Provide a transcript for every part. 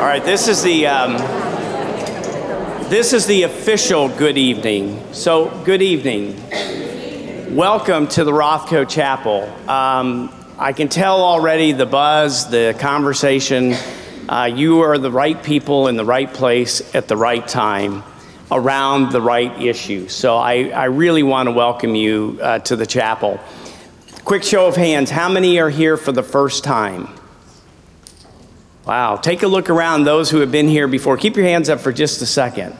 All right, this is the um, this is the official good evening. So, good evening. Welcome to the Rothko Chapel. Um, I can tell already the buzz, the conversation. Uh, you are the right people in the right place at the right time around the right issue. So, I, I really want to welcome you uh, to the chapel. Quick show of hands how many are here for the first time? Wow. Take a look around those who have been here before. Keep your hands up for just a second.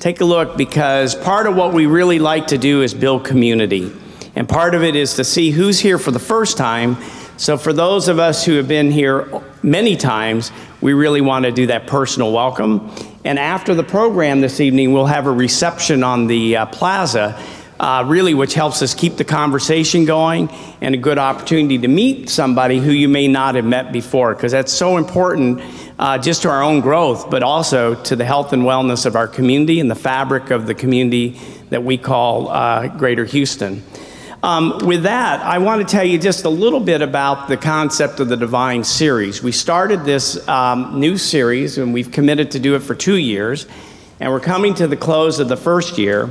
Take a look because part of what we really like to do is build community. And part of it is to see who's here for the first time. So, for those of us who have been here many times, we really want to do that personal welcome. And after the program this evening, we'll have a reception on the uh, plaza, uh, really, which helps us keep the conversation going and a good opportunity to meet somebody who you may not have met before, because that's so important uh, just to our own growth, but also to the health and wellness of our community and the fabric of the community that we call uh, Greater Houston. Um, with that, I want to tell you just a little bit about the concept of the Divine Series. We started this um, new series, and we've committed to do it for two years, and we're coming to the close of the first year.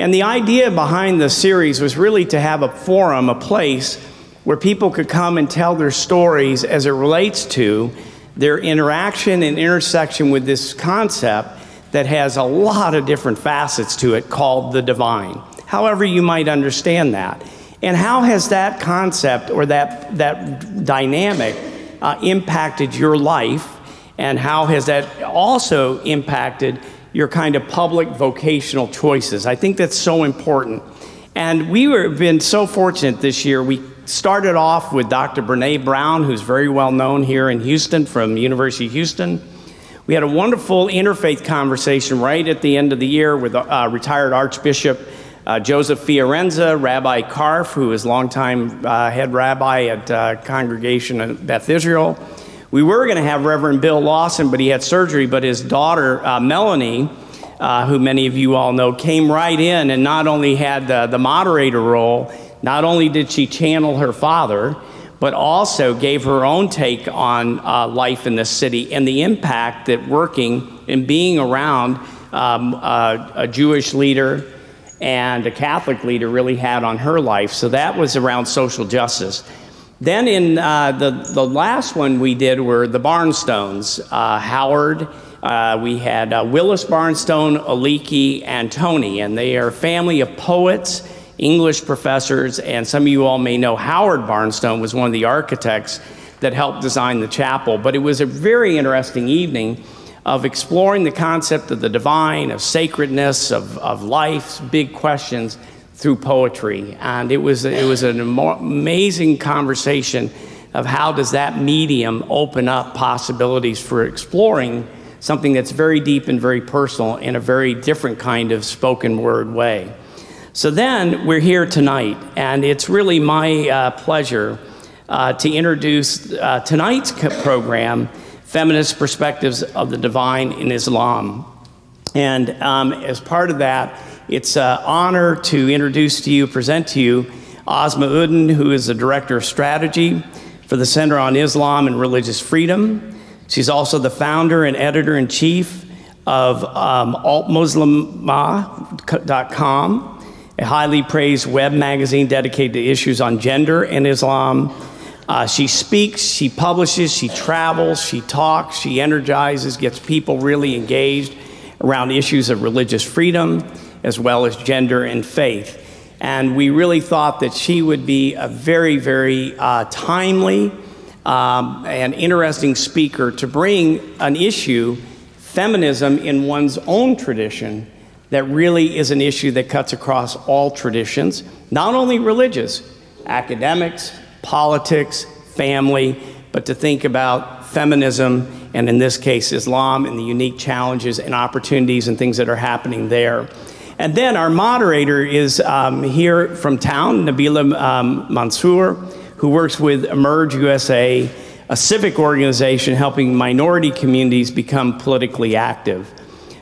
And the idea behind the series was really to have a forum, a place where people could come and tell their stories as it relates to their interaction and intersection with this concept that has a lot of different facets to it called the divine however you might understand that. And how has that concept or that, that dynamic uh, impacted your life? And how has that also impacted your kind of public vocational choices? I think that's so important. And we have been so fortunate this year. We started off with Dr. Brene Brown, who's very well known here in Houston from University of Houston. We had a wonderful interfaith conversation right at the end of the year with uh, retired Archbishop uh, Joseph Fiorenza, Rabbi Karff, who is longtime uh, head rabbi at uh, Congregation of Beth Israel. We were going to have Reverend Bill Lawson, but he had surgery. But his daughter, uh, Melanie, uh, who many of you all know, came right in and not only had the, the moderator role, not only did she channel her father, but also gave her own take on uh, life in the city and the impact that working and being around um, a Jewish leader and a Catholic leader really had on her life. So that was around social justice. Then in uh, the, the last one we did were the Barnstones. Uh, Howard, uh, we had uh, Willis Barnstone, Aliki, and Tony, and they are a family of poets, English professors, and some of you all may know Howard Barnstone was one of the architects that helped design the chapel. But it was a very interesting evening of exploring the concept of the divine, of sacredness, of, of life's big questions through poetry. And it was, it was an amazing conversation of how does that medium open up possibilities for exploring something that's very deep and very personal in a very different kind of spoken word way. So then we're here tonight, and it's really my uh, pleasure uh, to introduce uh, tonight's program feminist perspectives of the divine in Islam. And um, as part of that, it's an honor to introduce to you, present to you, Asma Uddin, who is the Director of Strategy for the Center on Islam and Religious Freedom. She's also the founder and editor in chief of um, a highly praised web magazine dedicated to issues on gender and Islam uh, she speaks, she publishes, she travels, she talks, she energizes, gets people really engaged around issues of religious freedom as well as gender and faith. And we really thought that she would be a very, very uh, timely um, and interesting speaker to bring an issue, feminism in one's own tradition, that really is an issue that cuts across all traditions, not only religious, academics, politics, family, but to think about feminism and in this case Islam and the unique challenges and opportunities and things that are happening there. And then our moderator is um, here from town, Nabila um, Mansour, who works with Emerge USA, a civic organization helping minority communities become politically active.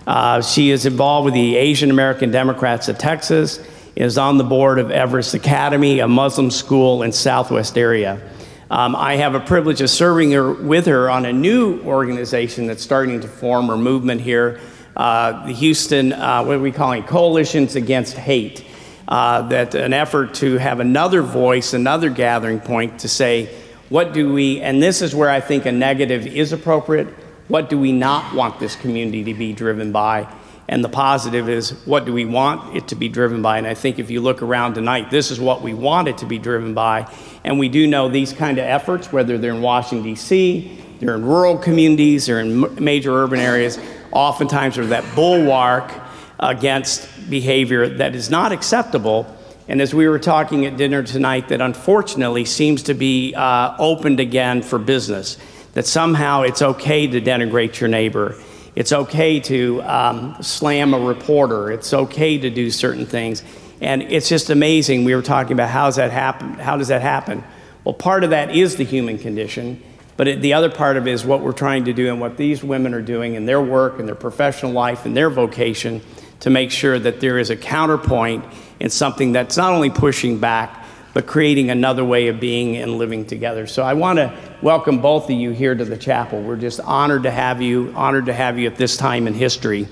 Uh, she is involved with the Asian American Democrats of Texas is on the board of Everest Academy, a Muslim school in Southwest area. Um, I have a privilege of serving her, with her on a new organization that's starting to form or movement here, the Houston, uh, what are we calling Coalitions Against Hate. Uh, that an effort to have another voice, another gathering point to say, what do we, and this is where I think a negative is appropriate, what do we not want this community to be driven by? And the positive is, what do we want it to be driven by? And I think if you look around tonight, this is what we want it to be driven by. And we do know these kind of efforts, whether they're in Washington, D.C., they're in rural communities, they're in major urban areas, oftentimes are that bulwark against behavior that is not acceptable. And as we were talking at dinner tonight, that unfortunately seems to be uh, opened again for business, that somehow it's okay to denigrate your neighbor it's okay to um, slam a reporter. It's okay to do certain things. And it's just amazing. We were talking about how does that happen? How does that happen? Well, part of that is the human condition, but it, the other part of it is what we're trying to do and what these women are doing in their work and their professional life and their vocation to make sure that there is a counterpoint in something that's not only pushing back, but creating another way of being and living together. So I want to welcome both of you here to the chapel. We're just honored to have you, honored to have you at this time in history.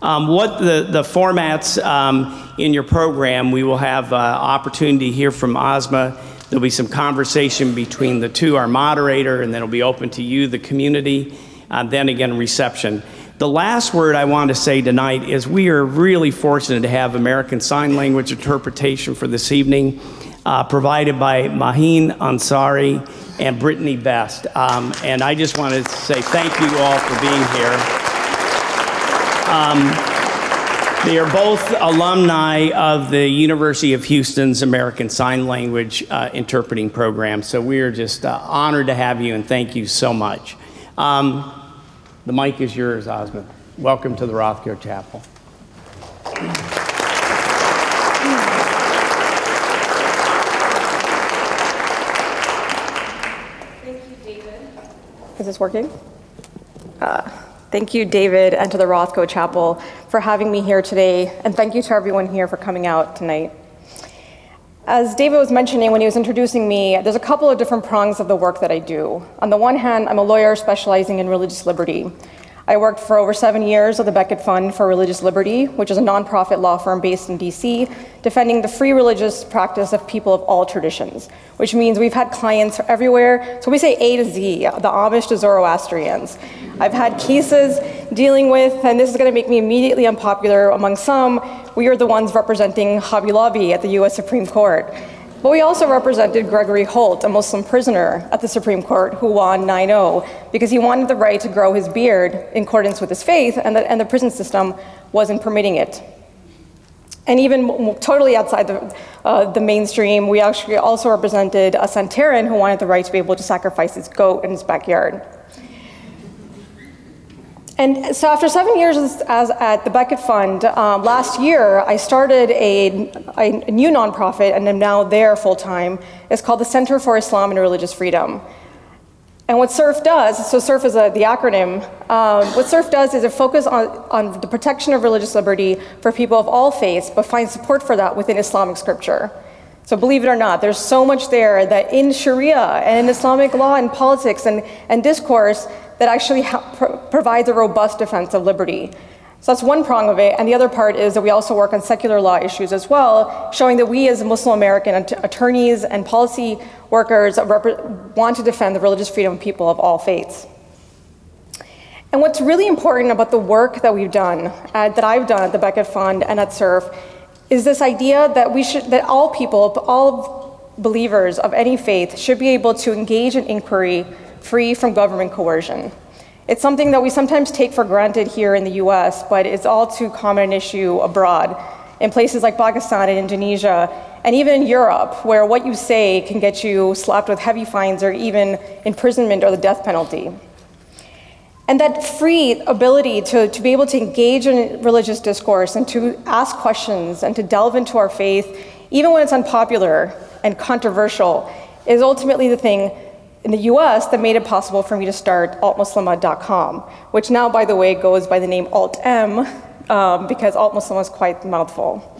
Um, what the, the formats um, in your program, we will have uh, opportunity to hear from Asma. There'll be some conversation between the two, our moderator, and then it'll be open to you, the community. Uh, then again, reception. The last word I want to say tonight is we are really fortunate to have American Sign Language interpretation for this evening uh, provided by Maheen Ansari and Brittany Best. Um, and I just want to say thank you all for being here. Um, they are both alumni of the University of Houston's American Sign Language uh, interpreting program. So we are just uh, honored to have you and thank you so much. Um, the mic is yours, Osmond. Welcome to the Rothko Chapel. Thank you, David. Is this working? Uh, thank you, David, and to the Rothko Chapel for having me here today, and thank you to everyone here for coming out tonight. As David was mentioning when he was introducing me, there's a couple of different prongs of the work that I do. On the one hand, I'm a lawyer specializing in religious liberty. I worked for over seven years at the Becket Fund for Religious Liberty, which is a nonprofit law firm based in DC, defending the free religious practice of people of all traditions, which means we've had clients everywhere. So we say A to Z, the Amish to Zoroastrians. I've had cases dealing with, and this is going to make me immediately unpopular among some, we are the ones representing Hobby Lobby at the US Supreme Court. But we also represented Gregory Holt, a Muslim prisoner at the Supreme Court who won 9 0 because he wanted the right to grow his beard in accordance with his faith, and the, and the prison system wasn't permitting it. And even totally outside the, uh, the mainstream, we actually also represented a Santeran who wanted the right to be able to sacrifice his goat in his backyard. And so after seven years as, as at the Becket Fund, um, last year I started a, a, new nonprofit and am now there full time. It's called the Center for Islam and Religious Freedom. And what CIRF does, so CIRF is a, the acronym, um, what CIRF does is it focuses on, on the protection of religious liberty for people of all faiths, but finds support for that within Islamic scripture. So believe it or not, there's so much there that in Sharia and in Islamic law and politics and, and discourse that actually pro provides a robust defense of liberty. So that's one prong of it. And the other part is that we also work on secular law issues as well, showing that we as Muslim American attorneys and policy workers want to defend the religious freedom of people of all faiths. And what's really important about the work that we've done, uh, that I've done at the Becket Fund and at CIRF, is this idea that we should, that all people, all believers of any faith should be able to engage in inquiry free from government coercion. It's something that we sometimes take for granted here in the US, but it's all too common an issue abroad, in places like Pakistan and Indonesia, and even in Europe, where what you say can get you slapped with heavy fines or even imprisonment or the death penalty. And that free ability to, to be able to engage in religious discourse and to ask questions and to delve into our faith, even when it's unpopular and controversial, is ultimately the thing in the US that made it possible for me to start altmuslimah.com, which now, by the way, goes by the name AltM um, because Alt Muslim is quite mouthful.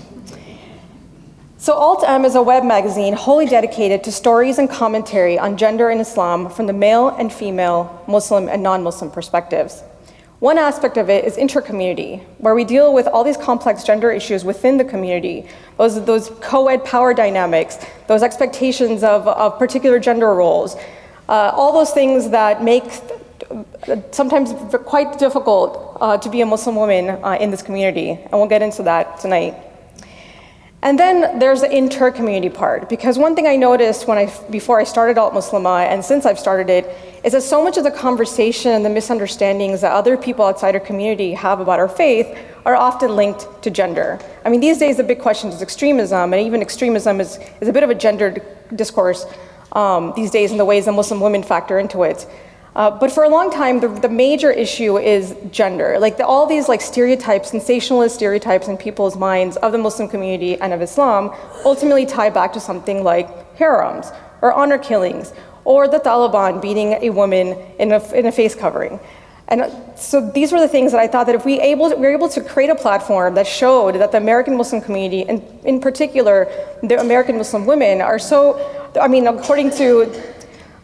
So, Alt-M is a web magazine wholly dedicated to stories and commentary on gender in Islam from the male and female, Muslim and non-Muslim perspectives. One aspect of it is intercommunity, where we deal with all these complex gender issues within the community, those, those co-ed power dynamics, those expectations of, of particular gender roles, uh, all those things that make sometimes quite difficult uh, to be a Muslim woman uh, in this community, and we'll get into that tonight. And then there's the inter-community part, because one thing I noticed when I, before I started Altmuslimah, and since I've started it, is that so much of the conversation and the misunderstandings that other people outside our community have about our faith are often linked to gender. I mean, these days the big question is extremism, and even extremism is, is a bit of a gendered discourse um, these days in the ways that Muslim women factor into it. Uh, but for a long time, the, the major issue is gender. Like the, all these like stereotypes, sensationalist stereotypes in people's minds of the Muslim community and of Islam ultimately tie back to something like harems or honor killings or the Taliban beating a woman in a, in a face covering. And so these were the things that I thought that if we, able we were able to create a platform that showed that the American Muslim community, and in particular the American Muslim women, are so, I mean, according to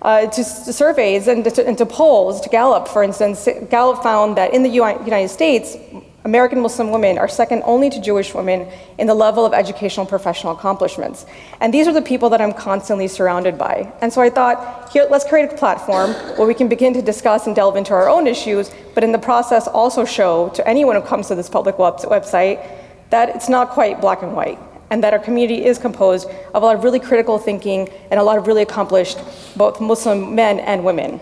uh, to, to, surveys and to, and to, polls, to Gallup, for instance, Gallup found that in the United States, American Muslim women are second only to Jewish women in the level of educational professional accomplishments. And these are the people that I'm constantly surrounded by. And so I thought, here, let's create a platform where we can begin to discuss and delve into our own issues, but in the process also show to anyone who comes to this public web- website that it's not quite black and white and that our community is composed of a lot of really critical thinking and a lot of really accomplished both Muslim men and women.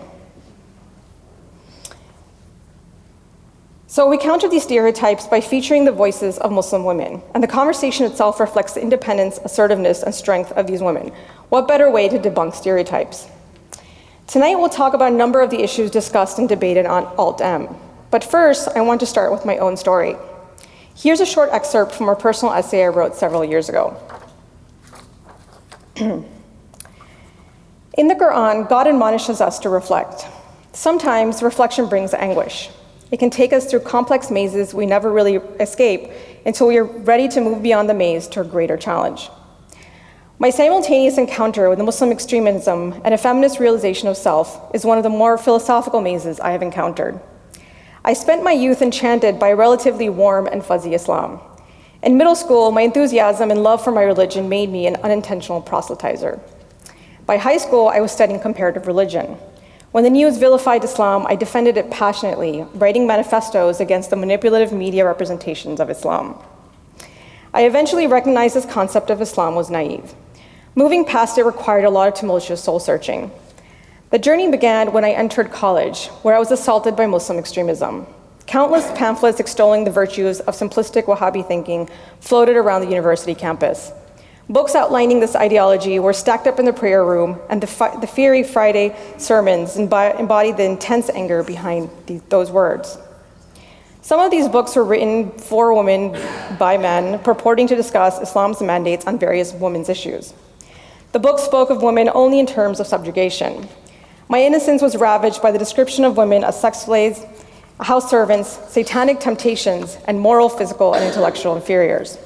So we counter these stereotypes by featuring the voices of Muslim women, and the conversation itself reflects the independence, assertiveness, and strength of these women. What better way to debunk stereotypes? Tonight we'll talk about a number of the issues discussed and debated on Alt-M. But first, I want to start with my own story. Here's a short excerpt from a personal essay I wrote several years ago. In the Quran, God admonishes us to reflect. Sometimes reflection brings anguish. It can take us through complex mazes we never really escape until we are ready to move beyond the maze to a greater challenge. My simultaneous encounter with Muslim extremism and a feminist realization of self is one of the more philosophical mazes I have encountered. I spent my youth enchanted by a relatively warm and fuzzy Islam. In middle school, my enthusiasm and love for my religion made me an unintentional proselytizer. By high school, I was studying comparative religion. When the news vilified Islam, I defended it passionately, writing manifestos against the manipulative media representations of Islam. I eventually recognized this concept of Islam was naive. Moving past it required a lot of tumultuous soul searching. The journey began when I entered college, where I was assaulted by Muslim extremism. Countless pamphlets extolling the virtues of simplistic Wahhabi thinking floated around the university campus. Books outlining this ideology were stacked up in the prayer room, and the, fi- the fiery Friday sermons embodied the intense anger behind the- those words. Some of these books were written for women by men, purporting to discuss Islam's mandates on various women's issues. The book spoke of women only in terms of subjugation, my innocence was ravaged by the description of women as sex slaves, house servants, satanic temptations, and moral, physical, and intellectual inferiors.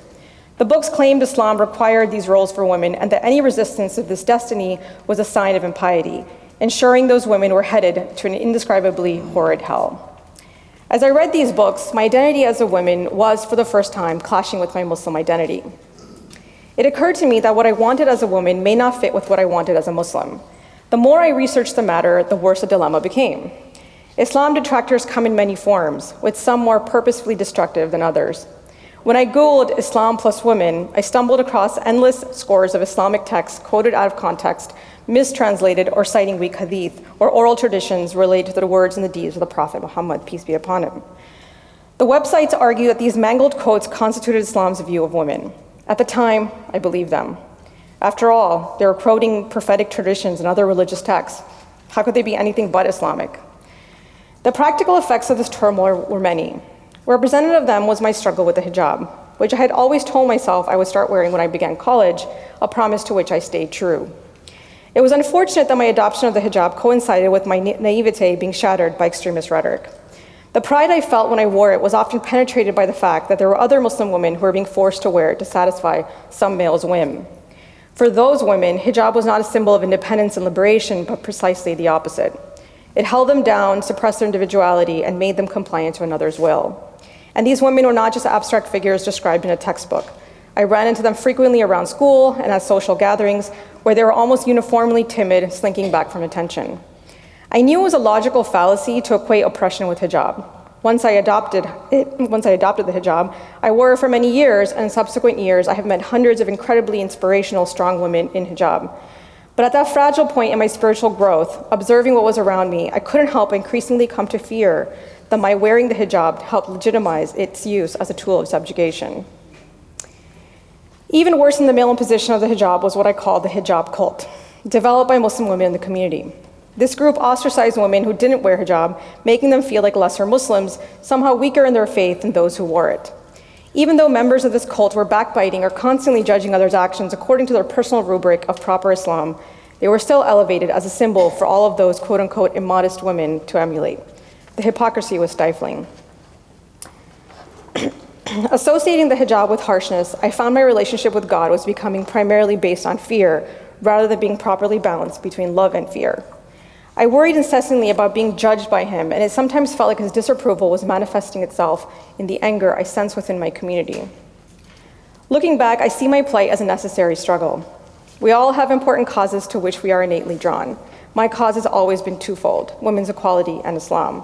The books claimed Islam required these roles for women and that any resistance to this destiny was a sign of impiety, ensuring those women were headed to an indescribably horrid hell. As I read these books, my identity as a woman was, for the first time, clashing with my Muslim identity. It occurred to me that what I wanted as a woman may not fit with what I wanted as a Muslim. The more I researched the matter, the worse the dilemma became. Islam detractors come in many forms, with some more purposefully destructive than others. When I Googled Islam plus women, I stumbled across endless scores of Islamic texts quoted out of context, mistranslated, or citing weak hadith, or oral traditions related to the words and the deeds of the Prophet Muhammad, peace be upon him. The websites argue that these mangled quotes constituted Islam's view of women. At the time, I believed them. After all, they were quoting prophetic traditions and other religious texts. How could they be anything but Islamic? The practical effects of this turmoil were many. Representative of them was my struggle with the hijab, which I had always told myself I would start wearing when I began college, a promise to which I stayed true. It was unfortunate that my adoption of the hijab coincided with my naivete being shattered by extremist rhetoric. The pride I felt when I wore it was often penetrated by the fact that there were other Muslim women who were being forced to wear it to satisfy some male's whim. For those women, hijab was not a symbol of independence and liberation, but precisely the opposite. It held them down, suppressed their individuality, and made them compliant to another's will. And these women were not just abstract figures described in a textbook. I ran into them frequently around school and at social gatherings where they were almost uniformly timid, slinking back from attention. I knew it was a logical fallacy to equate oppression with hijab. Once I adopted it, once I adopted the hijab, I wore it for many years, and in subsequent years, I have met hundreds of incredibly inspirational, strong women in hijab. But at that fragile point in my spiritual growth, observing what was around me, I couldn't help increasingly come to fear that my wearing the hijab helped legitimize its use as a tool of subjugation. Even worse than the male imposition of the hijab was what I call the hijab cult, developed by Muslim women in the community. This group ostracized women who didn't wear hijab, making them feel like lesser Muslims, somehow weaker in their faith than those who wore it. Even though members of this cult were backbiting or constantly judging others' actions according to their personal rubric of proper Islam, they were still elevated as a symbol for all of those quote unquote immodest women to emulate. The hypocrisy was stifling. Associating the hijab with harshness, I found my relationship with God was becoming primarily based on fear rather than being properly balanced between love and fear. I worried incessantly about being judged by him, and it sometimes felt like his disapproval was manifesting itself in the anger I sensed within my community. Looking back, I see my plight as a necessary struggle. We all have important causes to which we are innately drawn. My cause has always been twofold women's equality and Islam.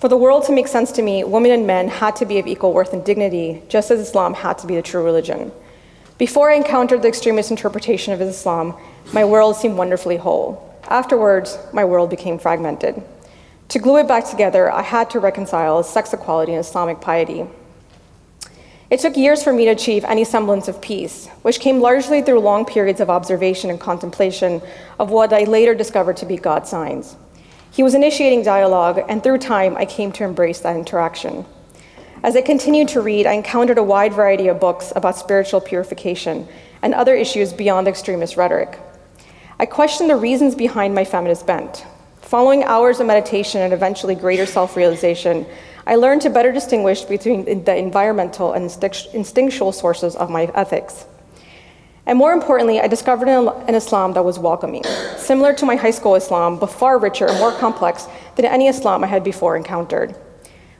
For the world to make sense to me, women and men had to be of equal worth and dignity, just as Islam had to be the true religion. Before I encountered the extremist interpretation of Islam, my world seemed wonderfully whole. Afterwards, my world became fragmented. To glue it back together, I had to reconcile sex equality and Islamic piety. It took years for me to achieve any semblance of peace, which came largely through long periods of observation and contemplation of what I later discovered to be God's signs. He was initiating dialogue, and through time, I came to embrace that interaction. As I continued to read, I encountered a wide variety of books about spiritual purification and other issues beyond extremist rhetoric. I questioned the reasons behind my feminist bent. Following hours of meditation and eventually greater self realization, I learned to better distinguish between the environmental and instinctual sources of my ethics. And more importantly, I discovered an Islam that was welcoming, similar to my high school Islam, but far richer and more complex than any Islam I had before encountered.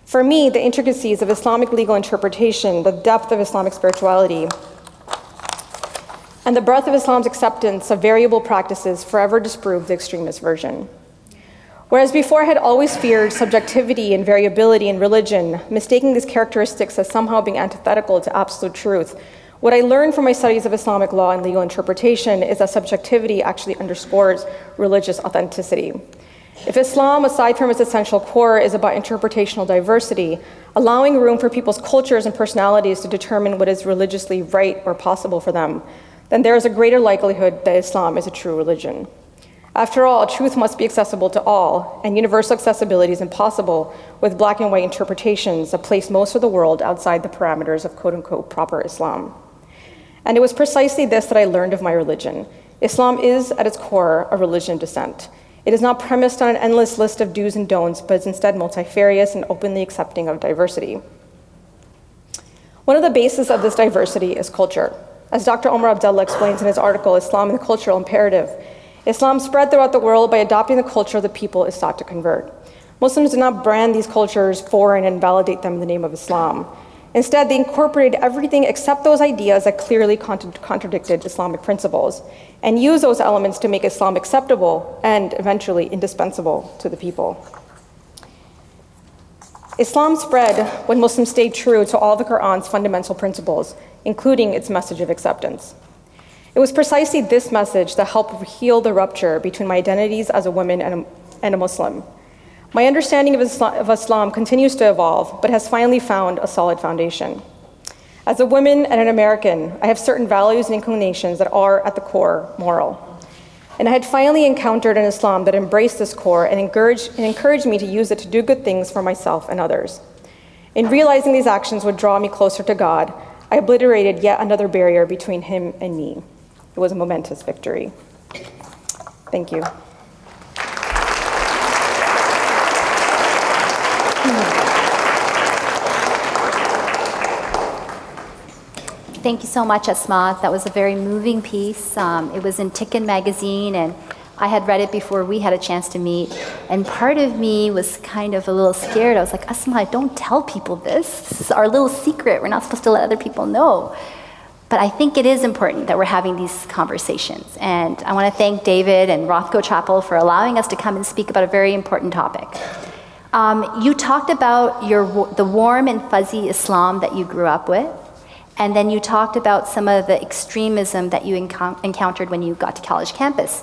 For me, the intricacies of Islamic legal interpretation, the depth of Islamic spirituality, and the breadth of Islam's acceptance of variable practices forever disproved the extremist version. Whereas before I had always feared subjectivity and variability in religion, mistaking these characteristics as somehow being antithetical to absolute truth, what I learned from my studies of Islamic law and legal interpretation is that subjectivity actually underscores religious authenticity. If Islam, aside from its essential core, is about interpretational diversity, allowing room for people's cultures and personalities to determine what is religiously right or possible for them, then there is a greater likelihood that Islam is a true religion. After all, truth must be accessible to all, and universal accessibility is impossible with black and white interpretations that place most of the world outside the parameters of quote unquote proper Islam. And it was precisely this that I learned of my religion. Islam is, at its core, a religion of dissent. It is not premised on an endless list of do's and don'ts, but is instead multifarious and openly accepting of diversity. One of the bases of this diversity is culture. As Dr. Umar Abd-Allah explains in his article, Islam and the Cultural Imperative, Islam spread throughout the world by adopting the culture of the people it sought to convert. Muslims do not brand these cultures foreign and validate them in the name of Islam. Instead, they incorporated everything except those ideas that clearly contradicted Islamic principles and used those elements to make Islam acceptable and eventually indispensable to the people. Islam spread when Muslims stayed true to all the Quran's fundamental principles including its message of acceptance. It was precisely this message that helped heal the rupture between my identities as a woman and a, and a Muslim. My understanding of Islam, of Islam continues to evolve, but has finally found a solid foundation. As a woman and an American, I have certain values and inclinations that are, at the core, moral. And I had finally encountered an Islam that embraced this core and encouraged, and encouraged me to use it to do good things for myself and others. In realizing these actions would draw me closer to God, I obliterated yet another barrier between him and me. It was a momentous victory. Thank you. Thank you so much, Asma. That was a very moving piece. Um, it was in Tikkun magazine, and I had read it before we had a chance to meet. And part of me was kind of a little scared. I was like, Asma, don't tell people this. This is our little secret. We're not supposed to let other people know. But I think it is important that we're having these conversations. And I want to thank David and Rothko Chapel for allowing us to come and speak about a very important topic. Um, you talked about your, the warm and fuzzy Islam that you grew up with. And then you talked about some of the extremism that you encountered when you got to college campus.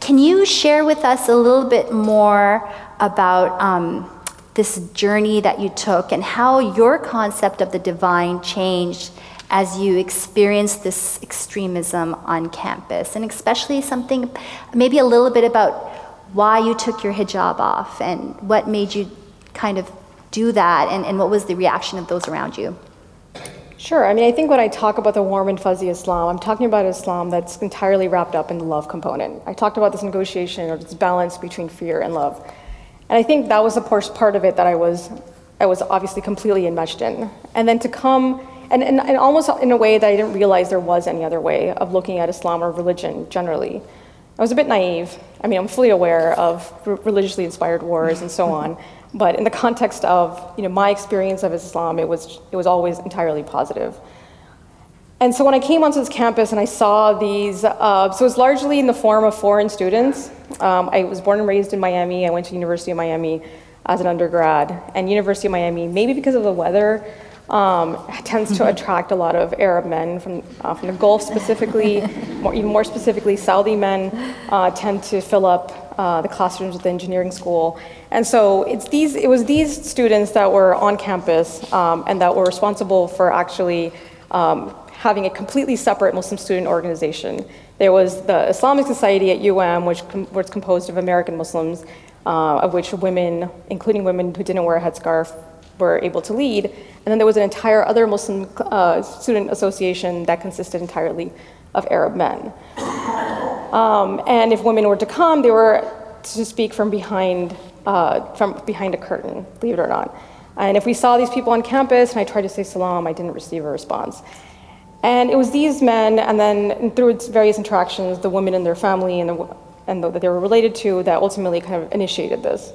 Can you share with us a little bit more about um, this journey that you took and how your concept of the divine changed as you experienced this extremism on campus? And especially something, maybe a little bit about why you took your hijab off and what made you kind of do that and, and what was the reaction of those around you? Sure. I mean, I think when I talk about the warm and fuzzy Islam, I'm talking about Islam that's entirely wrapped up in the love component. I talked about this negotiation or this balance between fear and love. And I think that was the part of it that I was, I was obviously completely enmeshed in. And then to come, and, and, and almost in a way that I didn't realize there was any other way of looking at Islam or religion generally. I was a bit naive. I mean, I'm fully aware of religiously inspired wars and so on. But in the context of you know, my experience of Islam, it was, it was always entirely positive. And so when I came onto this campus and I saw these, uh, so it was largely in the form of foreign students. Um, I was born and raised in Miami. I went to University of Miami as an undergrad. And University of Miami, maybe because of the weather, um, tends to attract a lot of Arab men from, uh, from the Gulf specifically, more, even more specifically, Saudi men uh, tend to fill up uh, the classrooms at the engineering school. And so it's these, it was these students that were on campus um, and that were responsible for actually um, having a completely separate Muslim student organization. There was the Islamic Society at UM, which com- was composed of American Muslims, uh, of which women, including women who didn't wear a headscarf, were able to lead. And then there was an entire other Muslim uh, student association that consisted entirely of Arab men. Um, and if women were to come, they were to speak from behind, uh, from behind a curtain, believe it or not. And if we saw these people on campus and I tried to say salam, I didn't receive a response. And it was these men, and then through various interactions, the women and their family and, the, and the, that they were related to, that ultimately kind of initiated this.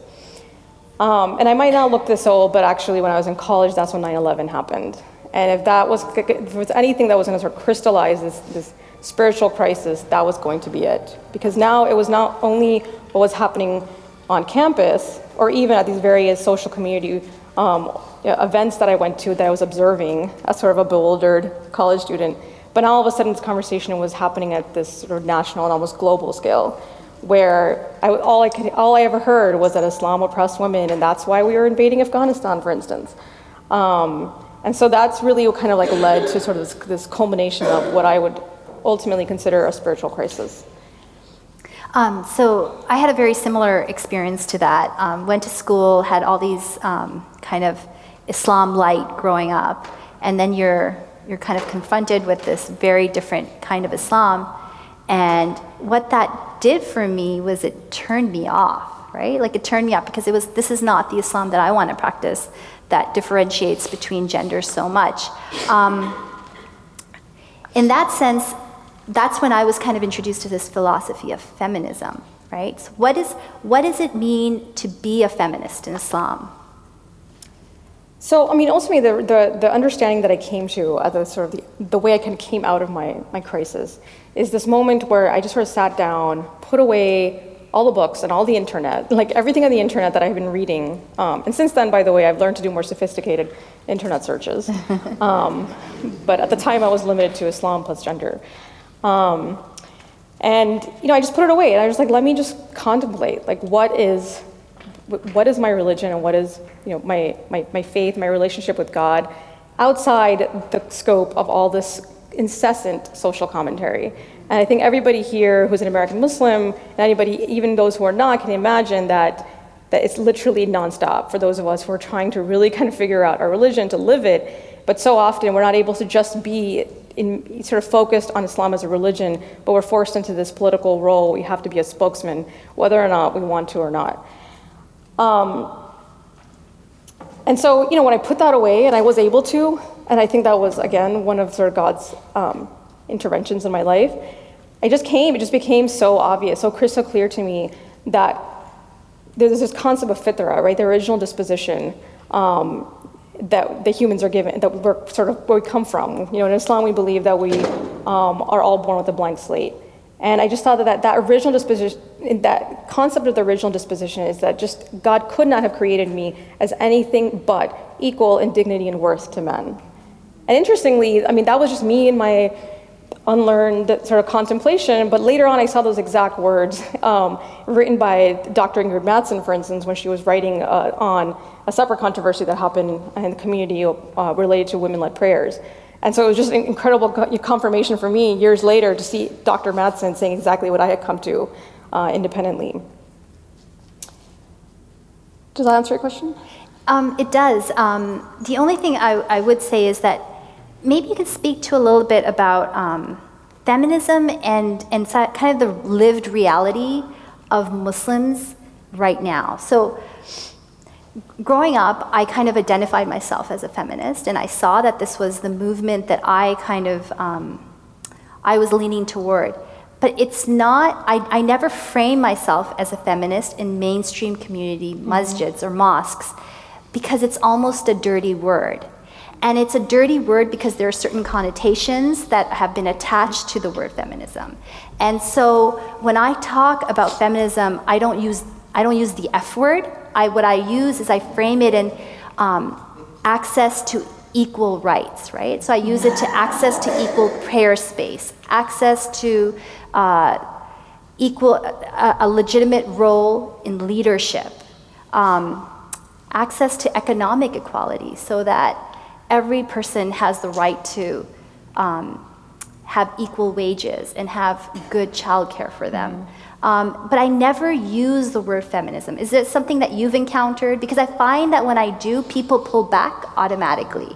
Um, and I might not look this old, but actually, when I was in college, that's when 9 11 happened. And if that was, if there was anything that was going to sort of crystallize this, this spiritual crisis, that was going to be it. Because now it was not only what was happening on campus or even at these various social community um, events that I went to that I was observing as sort of a bewildered college student. But now all of a sudden, this conversation was happening at this sort of national and almost global scale, where I, all, I could, all I ever heard was that Islam oppressed women, and that's why we were invading Afghanistan, for instance. Um, and so that's really what kind of like led to sort of this, this culmination of what I would ultimately consider a spiritual crisis? Um, so I had a very similar experience to that. Um, went to school, had all these um, kind of Islam light growing up, and then you're you're kind of confronted with this very different kind of Islam. And what that did for me was it turned me off, right? Like it turned me off because it was this is not the Islam that I want to practice that differentiates between genders so much. Um, in that sense, that's when I was kind of introduced to this philosophy of feminism, right? So what, is, what does it mean to be a feminist in Islam? So, I mean, ultimately, the, the, the understanding that I came to, uh, the sort of the, the way I kind of came out of my, my crisis, is this moment where I just sort of sat down, put away all the books and all the internet, like everything on the internet that I've been reading. Um, and since then, by the way, I've learned to do more sophisticated internet searches. um, but at the time, I was limited to Islam plus gender. Um, and you know, I just put it away, and I was like, let me just contemplate, like, what is, what is my religion, and what is, you know, my, my, my faith, my relationship with God, outside the scope of all this incessant social commentary. And I think everybody here who's an American Muslim, and anybody, even those who are not, can imagine that that it's literally nonstop for those of us who are trying to really kind of figure out our religion, to live it. But so often we're not able to just be in, sort of focused on Islam as a religion, but we're forced into this political role. We have to be a spokesman, whether or not we want to or not. Um, and so, you know, when I put that away and I was able to, and I think that was, again, one of sort of God's um, interventions in my life. I just came, it just became so obvious, so crystal clear to me that there's this concept of fitra, right? The original disposition um, that the humans are given, that we're sort of where we come from. You know, in Islam, we believe that we um, are all born with a blank slate. And I just thought that, that that original disposition, that concept of the original disposition is that just God could not have created me as anything but equal in dignity and worth to men. And interestingly, I mean, that was just me and my unlearned sort of contemplation, but later on I saw those exact words um, written by Dr. Ingrid Mattson, for instance, when she was writing uh, on a separate controversy that happened in the community uh, related to women-led prayers. And so it was just an incredible confirmation for me years later to see Dr. Mattson saying exactly what I had come to uh, independently. Does that answer your question? Um, it does. Um, the only thing I, I would say is that maybe you could speak to a little bit about um, feminism and, and kind of the lived reality of Muslims right now. So, growing up, I kind of identified myself as a feminist, and I saw that this was the movement that I kind of um, I was leaning toward. But it's not. I, I never frame myself as a feminist in mainstream community mm-hmm. or mosques because it's almost a dirty word. And it's a dirty word because there are certain connotations that have been attached to the word feminism. And so when I talk about feminism, I don't use, I don't use the F word. I, what I use is I frame it in um, access to equal rights, right? So I use it to access to equal prayer space, access to uh, equal, a, a, legitimate role in leadership, um, access to economic equality so that every person has the right to um, have equal wages and have good childcare for them. Mm-hmm. Um, but I never use the word feminism. Is it something that you've encountered? Because I find that when I do, people pull back automatically.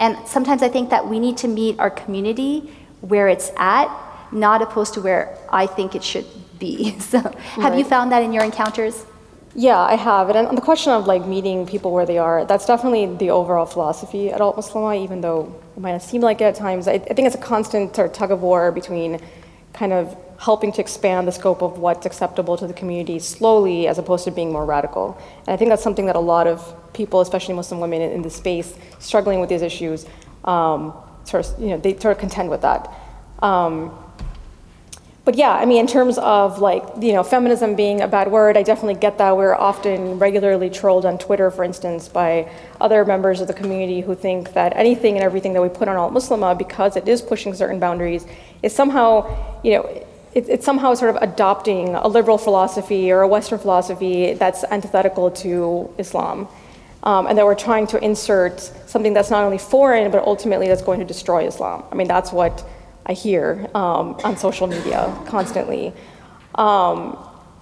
And sometimes I think that we need to meet our community where it's at, not opposed to where I think it should be. So, have right. you found that in your encounters? Yeah, I have. And on the question of like meeting people where they are, that's definitely the overall philosophy at Altmuslimah, even though it might not seem like it at times. I, I think it's a constant sort of tug of war between kind of helping to expand the scope of what's acceptable to the community slowly as opposed to being more radical. And I think that's something that a lot of people, especially Muslim women in, in the space, struggling with these issues, um, sort of, you know, they sort of contend with that. Um, but yeah, I mean, in terms of like, you know, feminism being a bad word, I definitely get that. We're often regularly trolled on Twitter, for instance, by other members of the community who think that anything and everything that we put on Altmuslimah, because it is pushing certain boundaries, is somehow, you know, it, it's somehow sort of adopting a liberal philosophy or a Western philosophy that's antithetical to Islam. Um, and that we're trying to insert something that's not only foreign, but ultimately that's going to destroy Islam. I mean, that's what I hear um, on social media constantly. Um,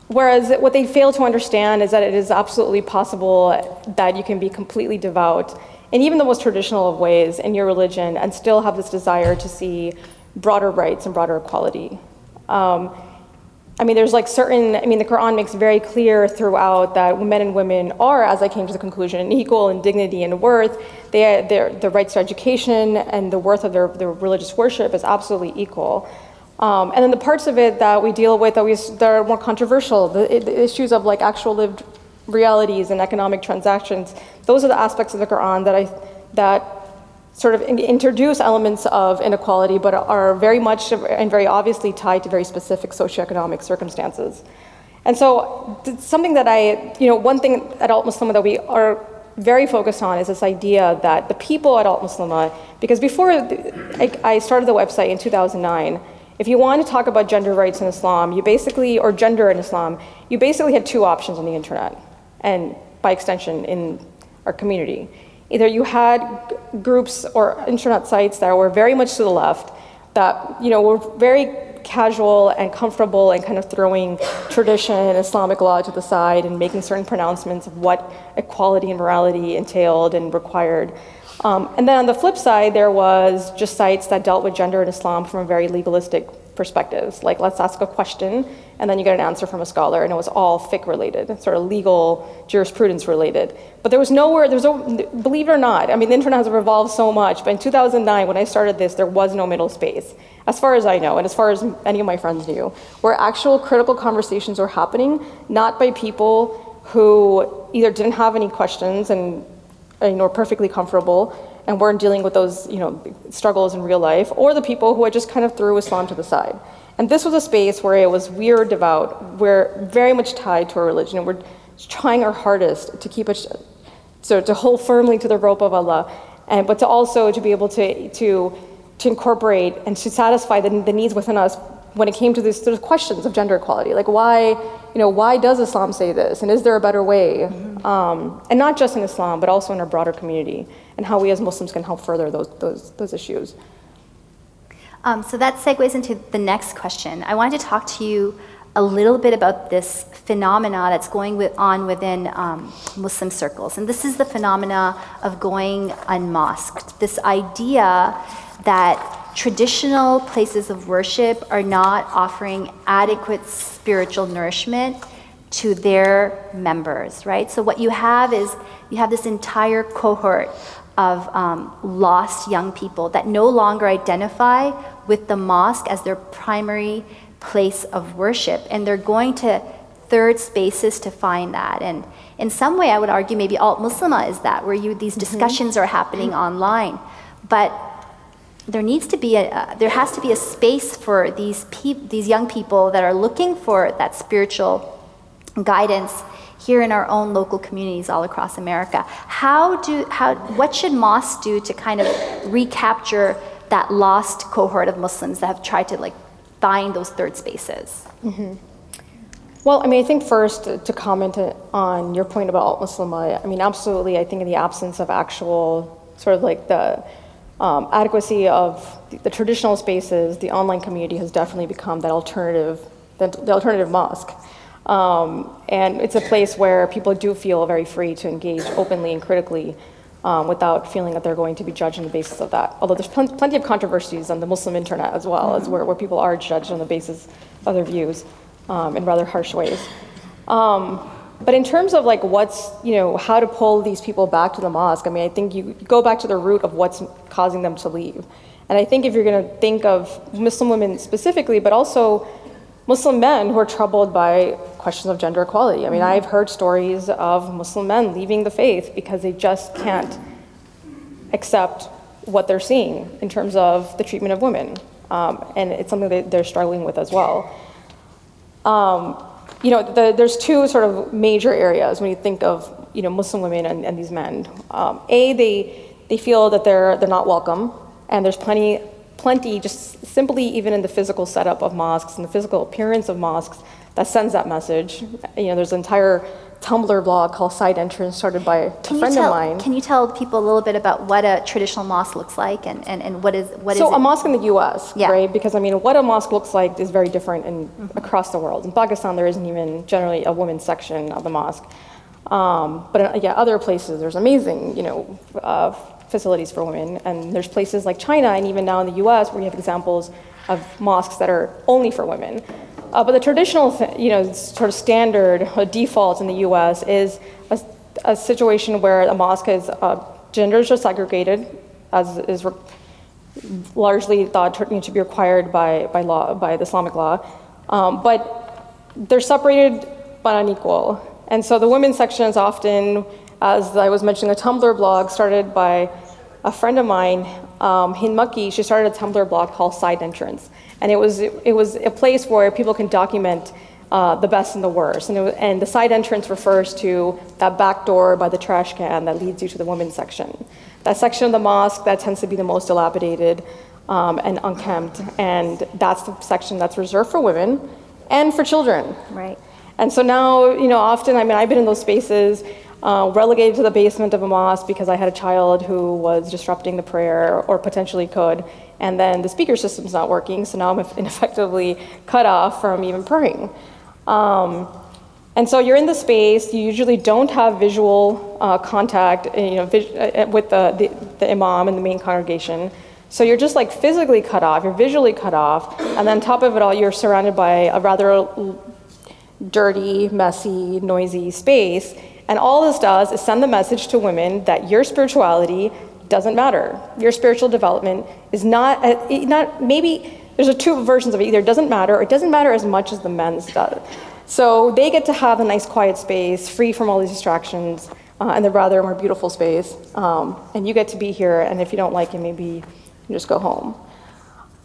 whereas what they fail to understand is that it is absolutely possible that you can be completely devout in even the most traditional of ways in your religion and still have this desire to see broader rights and broader equality. Um, I mean, there's like certain, I mean, the Quran makes very clear throughout that men and women are, as I came to the conclusion, equal in dignity and worth. They, their, the rights to education and the worth of their, their religious worship is absolutely equal. Um, and then the parts of it that we deal with that, we, that are more controversial, the, the issues of like actual lived realities and economic transactions, those are the aspects of the Quran that I, that sort of introduce elements of inequality, but are very much and very obviously tied to very specific socioeconomic circumstances. And so, something that I, you know, one thing at Altmuslimah that we are very focused on is this idea that the people at Altmuslimah, because before I started the website in 2009, if you want to talk about gender rights in Islam, you basically, or gender in Islam, you basically had two options on the internet, and by extension in our community. Either you had groups or internet sites that were very much to the left, that you know were very casual and comfortable and kind of throwing tradition and Islamic law to the side and making certain pronouncements of what equality and morality entailed and required. Um, and then on the flip side, there was just sites that dealt with gender and Islam from a very legalistic perspectives. Like, let's ask a question, and then you get an answer from a scholar, and it was all fiqh related, sort of legal jurisprudence related. But there was nowhere, there was no, believe it or not, I mean, the internet has evolved so much, but in 2009, when I started this, there was no middle space, as far as I know, and as far as any of my friends knew, where actual critical conversations were happening, not by people who either didn't have any questions and you know, were perfectly comfortable and weren't dealing with those you know, struggles in real life, or the people who had just kind of threw Islam to the side. And this was a space where it was we are devout, we're very much tied to our religion, and we're trying our hardest to keep it, so to hold firmly to the rope of Allah, and but to also to be able to to to incorporate and to satisfy the, the needs within us when it came to these sort of questions of gender equality, like why, you know, why does Islam say this, and is there a better way? Mm-hmm. Um, and not just in Islam, but also in our broader community, and how we as Muslims can help further those those those issues. Um, so that segues into the next question. I wanted to talk to you a little bit about this phenomena that's going with, on within um, Muslim circles. And this is the phenomena of going unmosqued. This idea that traditional places of worship are not offering adequate spiritual nourishment to their members, right? So what you have is you have this entire cohort of um, lost young people that no longer identify with the mosque as their primary place of worship. And they're going to third spaces to find that. And in some way, I would argue maybe Altmuslimah is that, where you, these mm-hmm. discussions mm-hmm. are happening mm-hmm. online. But there needs to be a, uh, there has to be a space for these, peop- these young people that are looking for that spiritual guidance here in our own local communities all across America. How do, how, what should mosques do to kind of recapture that lost cohort of Muslims that have tried to like find those third spaces? Mm-hmm. Well, I mean, I think first to comment on your point about Muslim, I mean, absolutely, I think in the absence of actual sort of like the um, adequacy of the, traditional spaces, the online community has definitely become that alternative, the alternative mosque. Um, and it's a place where people do feel very free to engage openly and critically um, without feeling that they're going to be judged on the basis of that. Although there's pl- plenty of controversies on the Muslim internet as well, mm-hmm. as where, where people are judged on the basis of their views um, in rather harsh ways. Um, but in terms of like what's, you know, how to pull these people back to the mosque, I mean, I think you go back to the root of what's causing them to leave. And I think if you're going to think of Muslim women specifically, but also Muslim men who are troubled by questions of gender equality. I mean, I've heard stories of Muslim men leaving the faith because they just can't accept what they're seeing in terms of the treatment of women. Um, and it's something that they're struggling with as well. Um, you know, the, there's two sort of major areas when you think of you know Muslim women and, and these men. Um, a, they they feel that they're they're not welcome, and there's plenty plenty just simply even in the physical setup of mosques and the physical appearance of mosques that sends that message. You know, there's an entire Tumblr blog called Side Entrance started by a can friend tell, of mine. Can you tell people a little bit about what a traditional mosque looks like and, and, and what is what so is a mosque in the U.S. Yeah. right? Because I mean, what a mosque looks like is very different in, mm-hmm. across the world. In Pakistan, there isn't even generally a women's section of the mosque. Um, but yeah, other places there's amazing, you know, uh, facilities for women, and there's places like China and even now in the U.S. where you have examples of mosques that are only for women. Uh, but the traditional, you know, sort of standard uh, default in the U.S. is a, a situation where a mosque is uh, genders are segregated, as is largely thought to, to, be required by, by law, by the Islamic law. Um, but they're separated but unequal. And so the women's section is often, as I was mentioning, a Tumblr blog started by a friend of mine, um, Hind Makki, she started a Tumblr blog called Side Entrance. And it was, it was a place where people can document uh, the best and the worst. And, was, and, the side entrance refers to that back door by the trash can that leads you to the women's section. That section of the mosque that tends to be the most dilapidated um, and unkempt, and that's the section that's reserved for women and for children. Right. And so now, you know, often, I mean, I've been in those spaces uh, relegated to the basement of a mosque because I had a child who was disrupting the prayer or potentially could, and then the speaker system's not working, so now I'm effectively cut off from even praying. Um, and so you're in the space, you usually don't have visual uh, contact uh, you know, uh, uh, with the, the, the, imam and the main congregation. So you're just like physically cut off, you're visually cut off, and then top of it all, you're surrounded by a rather dirty, messy, noisy space. And all this does is send the message to women that your spirituality doesn't matter. Your spiritual development is not, uh, not maybe there's a two versions of it. Either it doesn't matter or it doesn't matter as much as the men's does. So they get to have a nice quiet space, free from all these distractions, uh, and the rather more beautiful space. Um, and you get to be here, and if you don't like it, maybe you just go home.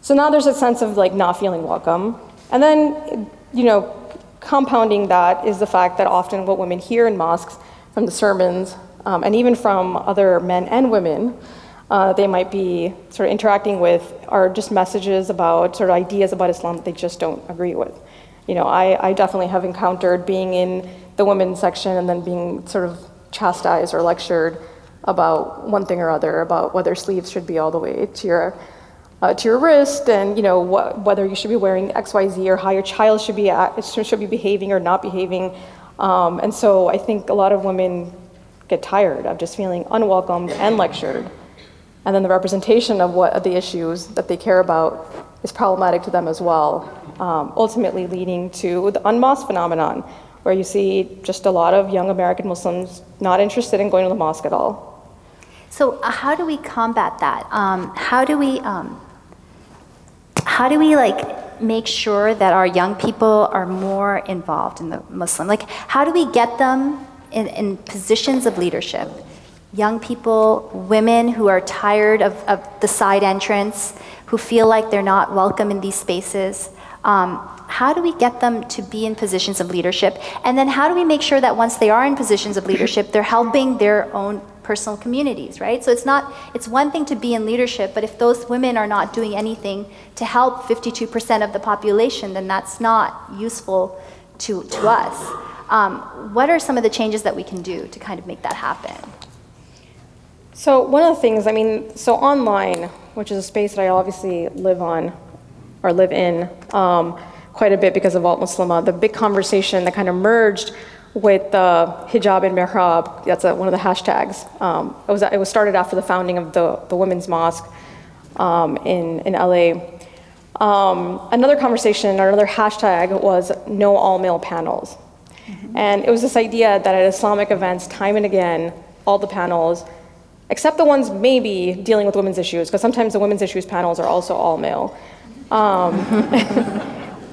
So now there's a sense of like not feeling welcome. And then, you know, compounding that is the fact that often what women hear in mosques from the sermons, um, and even from other men and women, uh, they might be sort of interacting with are just messages about sort of ideas about Islam that they just don't agree with. You know, I, I definitely have encountered being in the women's section and then being sort of chastised or lectured about one thing or other, about whether sleeves should be all the way to your uh, to your wrist, and you know wh- whether you should be wearing X, Y, Z, or how your child should be at, should be behaving or not behaving. Um, and so I think a lot of women get tired of just feeling unwelcomed and lectured and then the representation of what the issues that they care about is problematic to them as well, um, ultimately leading to the unmosque phenomenon, where you see just a lot of young American Muslims not interested in going to the mosque at all. So, uh, how do we combat that? Um, how do we, um, how do we like make sure that our young people are more involved in the Muslim? Like, how do we get them in, in positions of leadership? young people, women who are tired of, of the side entrance, who feel like they're not welcome in these spaces. Um, how do we get them to be in positions of leadership? And then how do we make sure that once they are in positions of leadership, they're helping their own personal communities, right? So it's not, it's one thing to be in leadership, but if those women are not doing anything to help 52% of the population, then that's not useful to, to us. Um, what are some of the changes that we can do to kind of make that happen? So one of the things, I mean, so online, which is a space that I obviously live on or live in um, quite a bit because of Altmuslimah, the big conversation that kind of merged with the hijab and mihrab, that's a, one of the hashtags. Um, it, was, it was started after the founding of the, the women's mosque um, in, in LA. Um, another conversation or another hashtag was no all male panels. Mm-hmm. And it was this idea that at Islamic events, time and again, all the panels except the ones maybe dealing with women's issues, because sometimes the women's issues panels are also all male, um,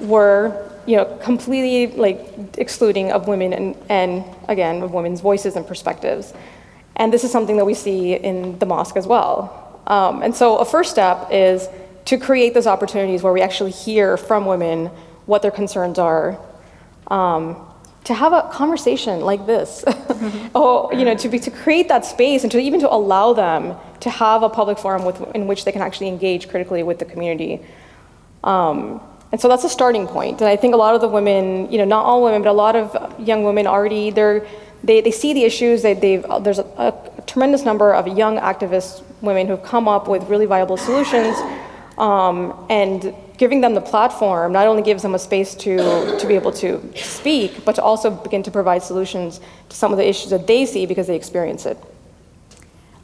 were you know completely like excluding of women and, and again of women's voices and perspectives. And this is something that we see in the mosque as well. Um, and so a first step is to create those opportunities where we actually hear from women what their concerns are. Um, to have a conversation like this, mm-hmm. oh, you know, to be to create that space and to even to allow them to have a public forum with, in which they can actually engage critically with the community. Um, and so that's a starting point. And I think a lot of the women, you know, not all women, but a lot of young women already, they're, they, they see the issues. They, they've, there's a, a tremendous number of young activist women who've come up with really viable solutions. Um, and giving them the platform not only gives them a space to, to be able to speak, but to also begin to provide solutions to some of the issues that they see because they experience it.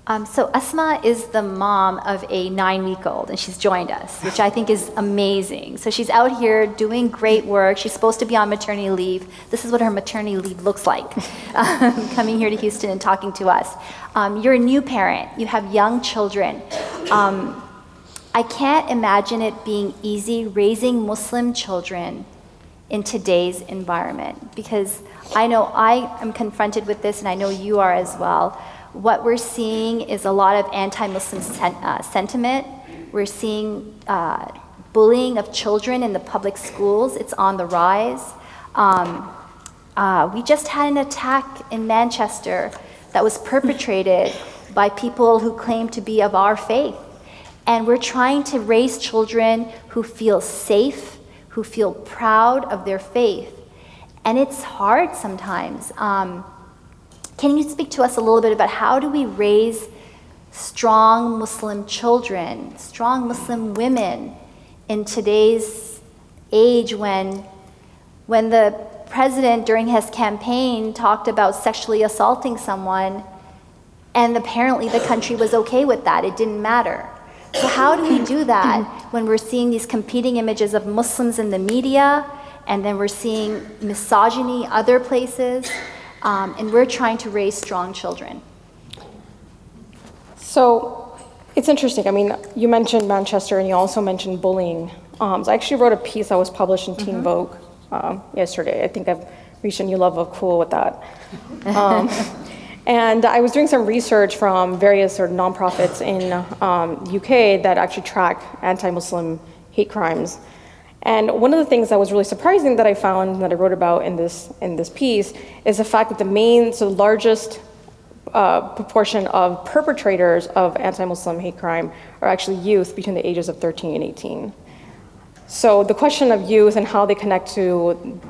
Um, so Asma is the mom of a nine-week-old, and she's joined us, which I think is amazing. So she's out here doing great work. She's supposed to be on maternity leave. This is what her maternity leave looks like, um, coming here to Houston and talking to us. Um, you're a new parent. You have young children. Um, I can't imagine it being easy raising Muslim children in today's environment because I know I am confronted with this and I know you are as well. What we're seeing is a lot of anti Muslim sen- uh, sentiment. We're seeing uh, bullying of children in the public schools, it's on the rise. Um, uh, we just had an attack in Manchester that was perpetrated by people who claim to be of our faith. And we're trying to raise children who feel safe, who feel proud of their faith. And it's hard sometimes. Um, can you speak to us a little bit about how do we raise strong Muslim children, strong Muslim women in today's age when, when the president during his campaign talked about sexually assaulting someone and apparently the country was okay with that. It didn't matter. So, how do we do that when we're seeing these competing images of Muslims in the media, and then we're seeing misogyny other places, um, and we're trying to raise strong children? So it's interesting. I mean, you mentioned Manchester and you also mentioned bullying. Um, so I actually wrote a piece that was published in Teen Vogue um, yesterday. I think I've reached a new level of cool with that. Um, and I was doing some research from various sort of nonprofits in um, UK that actually track anti-Muslim hate crimes. And one of the things that was really surprising that I found that I wrote about in this in this piece is the fact that the main, so the largest uh, proportion of perpetrators of anti-Muslim hate crime are actually youth between the ages of 13 and 18. So the question of youth and how they connect to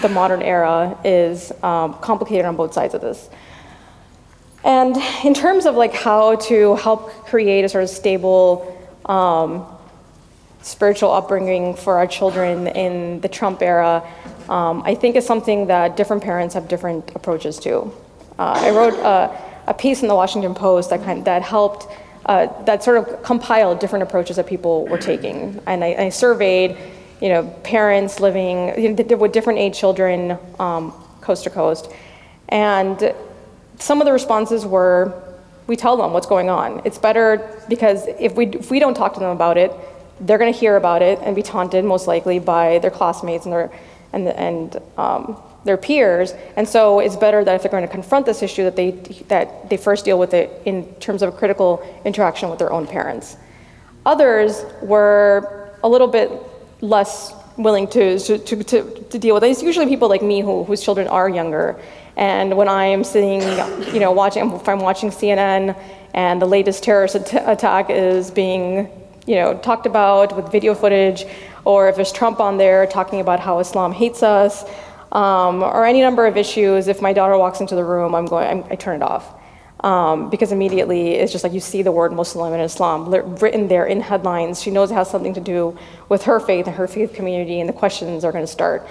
the modern era is um, complicated on both sides of this. And in terms of like how to help create a sort of stable um, spiritual upbringing for our children in the Trump era, um, I think is something that different parents have different approaches to. Uh, I wrote a, a, piece in the Washington Post that kind that helped uh, that sort of compiled different approaches that people were taking, and I, I surveyed, you know, parents living you know, with different age children um, coast to coast, and some of the responses were, we tell them what's going on. It's better because if we if we don't talk to them about it, they're going to hear about it and be taunted most likely by their classmates and their and and um, their peers. And so it's better that if they're going to confront this issue, that they that they first deal with it in terms of a critical interaction with their own parents. Others were a little bit less willing to, to, to, to, deal with it. It's usually people like me who, whose children are younger. And when I'm sitting, you know, watching, if I'm watching CNN and the latest terrorist attack is being you know, talked about with video footage, or if there's Trump on there talking about how Islam hates us, um, or any number of issues, if my daughter walks into the room, I'm going, I'm, i turn it off. Um, because immediately it's just like you see the word Muslim and Islam written there in headlines. She knows it has something to do with her faith and her faith community, and the questions are going to start.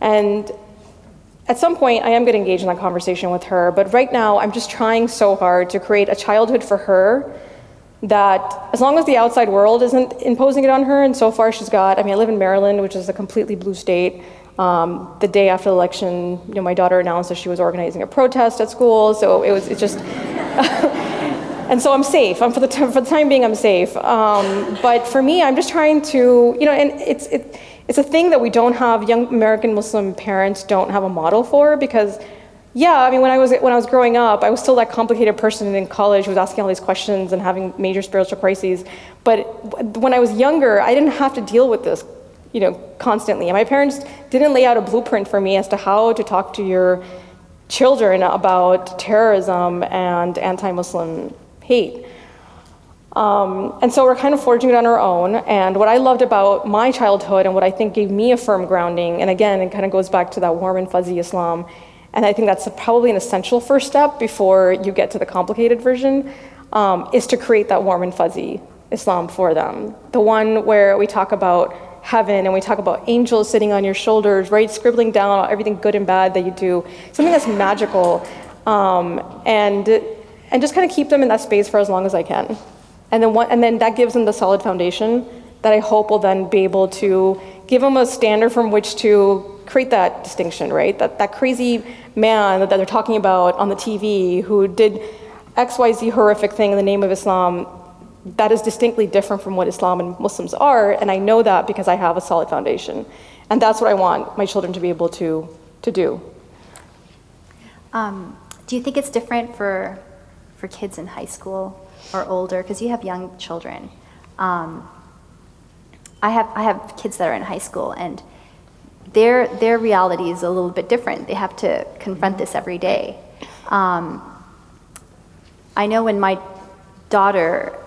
And at some point, I am going to engage in that conversation with her, but right now, I'm just trying so hard to create a childhood for her that as long as the outside world isn't imposing it on her, and so far she's got, I mean, I live in Maryland, which is a completely blue state. Um, the day after the election, you know, my daughter announced that she was organizing a protest at school, so it was, it just, and so I'm safe. I'm, for, the for the time being, I'm safe. Um, but for me, I'm just trying to, you know, and it's, it, it's a thing that we don't have, young American Muslim parents don't have a model for because yeah, I mean, when I was when I was growing up, I was still that complicated person in college who was asking all these questions and having major spiritual crises. But when I was younger, I didn't have to deal with this, you know, constantly. And my parents didn't lay out a blueprint for me as to how to talk to your children about terrorism and anti-Muslim hate. Um, and so we're kind of forging it on our own. And what I loved about my childhood and what I think gave me a firm grounding, and again, it kind of goes back to that warm and fuzzy Islam and I think that's probably an essential first step before you get to the complicated version, um, is to create that warm and fuzzy Islam for them. The one where we talk about heaven and we talk about angels sitting on your shoulders, right, scribbling down everything good and bad that you do, something that's magical, um, and, and just kind of keep them in that space for as long as I can. And then, one, and then that gives them the solid foundation that I hope will then be able to give them a standard from which to create that distinction, right? That, that crazy man that they're talking about on the TV who did XYZ horrific thing in the name of Islam, that is distinctly different from what Islam and Muslims are, and I know that because I have a solid foundation. And that's what I want my children to be able to, to do. Um, do you think it's different for, for kids in high school or older? Because you have young children. Um, I, have, I have kids that are in high school, and their, their reality is a little bit different. They have to confront this every day. Um, I know when my daughter,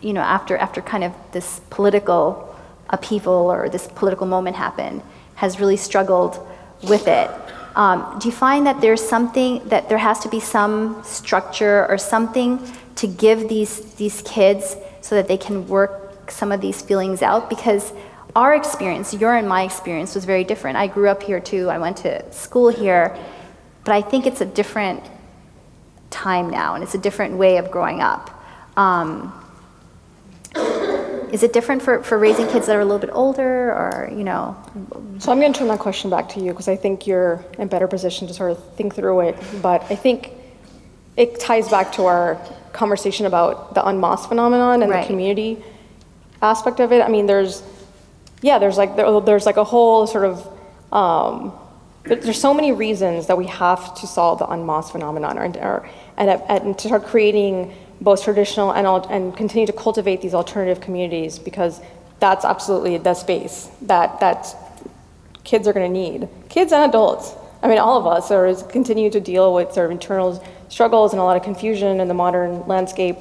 you know, after, after kind of this political upheaval or this political moment happened, has really struggled with it. Um, do you find that there's something, that there has to be some structure or something to give these, these kids so that they can work some of these feelings out? Because our experience, your and my experience, was very different. I grew up here too, I went to school here, but I think it's a different time now, and it's a different way of growing up. Um, Is it different for, for raising kids that are a little bit older or, you know? So I'm going to turn that question back to you because I think you're in a better position to sort of think through it. But I think it ties back to our conversation about the unmosqued phenomenon and Right. the community aspect of it. I mean, there's, yeah, there's like there- there's like a whole sort of um, there- there's so many reasons that we have to solve the unmosqued phenomenon or, or and, and to start creating both traditional and and continue to cultivate these alternative communities because that's absolutely the space that that kids are going to need. Kids and adults. I mean all of us are continue to deal with sort of internal struggles and a lot of confusion in the modern landscape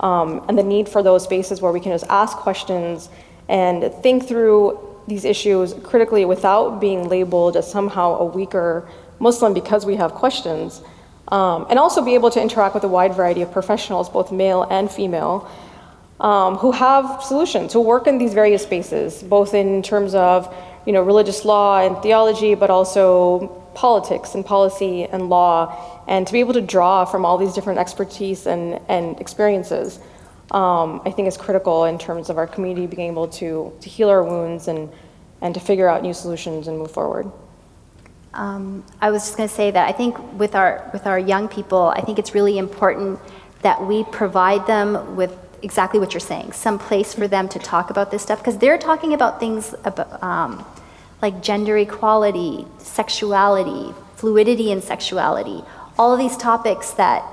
um, and the need for those spaces where we can just ask questions and think through these issues critically without being labeled as somehow a weaker muslim because we have questions. Um, and also be able to interact with a wide variety of professionals both male and female um, who have solutions, who work in these various spaces, both in terms of you know religious law and theology, but also politics and policy and law, and to be able to draw from all these different expertise and, and experiences, um, I think is critical in terms of our community being able to, to heal our wounds and, and to figure out new solutions and move forward. Um, I was just going to say that I think with our with our young people, I think it's really important that we provide them with exactly what you're saying, some place for them to talk about this stuff because they're talking about things about um, like gender equality, sexuality, fluidity in sexuality, all of these topics that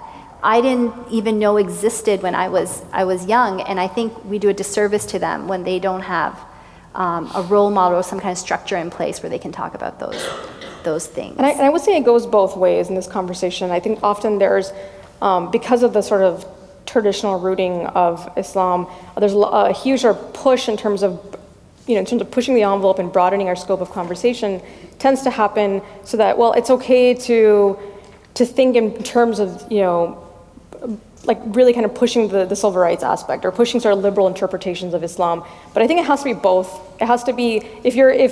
I didn't even know existed when I was I was young, and I think we do a disservice to them when they don't have um, a role model or some kind of structure in place where they can talk about those those things. And I, and I would say it goes both ways in this conversation. I think often there's, um, because of the sort of traditional rooting of Islam, there's a, a huge push in terms of, you know, in terms of pushing the envelope and broadening our scope of conversation tends to happen so that, well, it's okay to, to think in terms of, you know, like really kind of pushing the, the civil rights aspect or pushing sort of liberal interpretations of Islam. But I think it has to be both. It has to be if you're if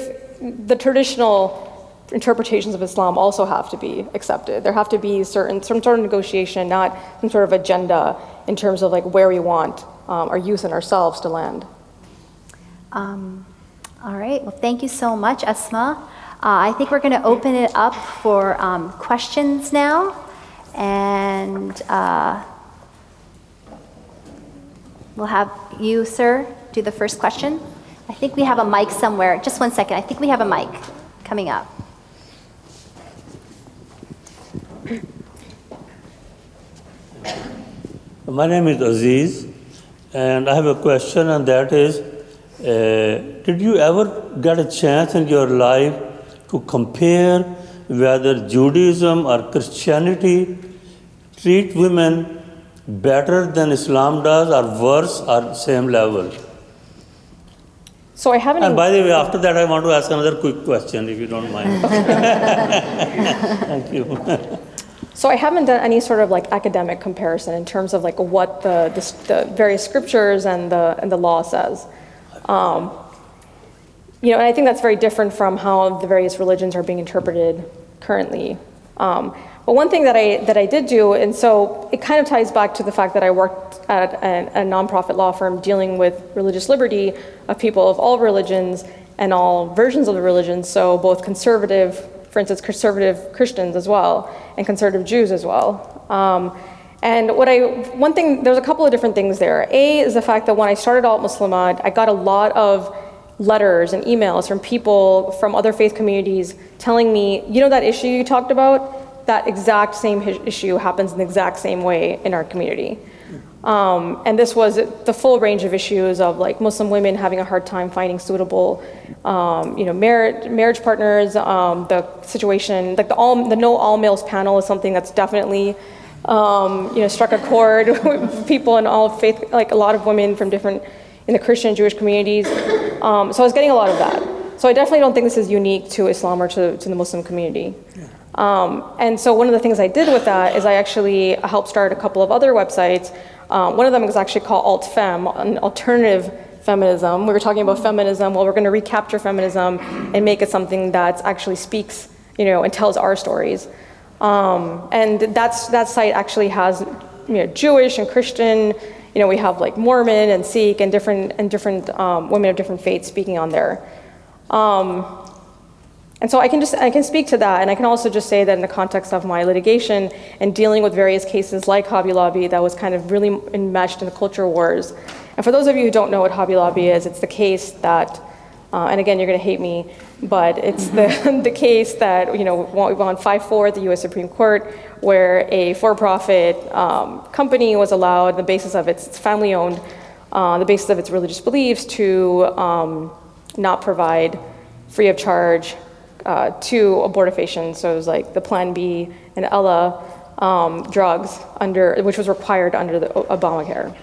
the traditional interpretations of Islam also have to be accepted. There have to be certain some sort of negotiation, not some sort of agenda in terms of like where we want um, our youth and ourselves to land. Um, all right. Well, thank you so much, Asma. Uh, I think we're going to open it up for um, questions now, and uh, we'll have you, sir, do the first question. I think we have a mic somewhere. Just one second. I think we have a mic coming up. My name is Aziz, and I have a question, and that is uh, Did you ever get a chance in your life to compare whether Judaism or Christianity treat women better than Islam does, or worse, or same level? So I haven't. And by the way, after that, I want to ask another quick question, if you don't mind. Thank you. So I haven't done any sort of like academic comparison in terms of like what the, the, the various scriptures and the, and the law says. Um, you know, and I think that's very different from how the various religions are being interpreted currently. Um, but one thing that I, that I did do, and so it kind of ties back to the fact that I worked at a, a nonprofit law firm dealing with religious liberty of people of all religions and all versions of the religions, so both conservative, for instance, conservative Christians as well, and conservative Jews as well. Um, and what I, one thing, there's a couple of different things there. A is the fact that when I started Altmuslimah, I got a lot of letters and emails from people from other faith communities telling me, you know, that issue you talked about, that exact same issue happens in the exact same way in our community. Um, and this was the full range of issues of like Muslim women having a hard time finding suitable, um, you know, marriage, marriage partners. Um, the situation, like the all, the no all males panel, is something that's definitely, um, you know, struck a chord with people in all faith, like a lot of women from different, in the Christian and Jewish communities. Um, so I was getting a lot of that. So I definitely don't think this is unique to Islam or to, to the Muslim community. Um, and so one of the things I did with that is I actually helped start a couple of other websites. Um, one of them was actually called Alt Fem, an alternative feminism. We were talking about feminism. Well, we're going to recapture feminism and make it something that actually speaks, you know, and tells our stories. Um, and that's, that site actually has, you know, Jewish and Christian, you know, we have like Mormon and Sikh and different, and different um, women of different faiths speaking on there. Um, and so I can just I can speak to that, and I can also just say that in the context of my litigation and dealing with various cases like Hobby Lobby, that was kind of really enmeshed in the culture wars. And for those of you who don't know what Hobby Lobby is, it's the case that, uh, and again, you're going to hate me, but it's the the case that you know we won 5-4 at the U.S. Supreme Court, where a for-profit um, company was allowed, the basis of its, it's family-owned, uh, the basis of its religious beliefs, to um, not provide free of charge uh, two abortifacients, so it was like the Plan B and Ella um, drugs under, which was required under the Obamacare.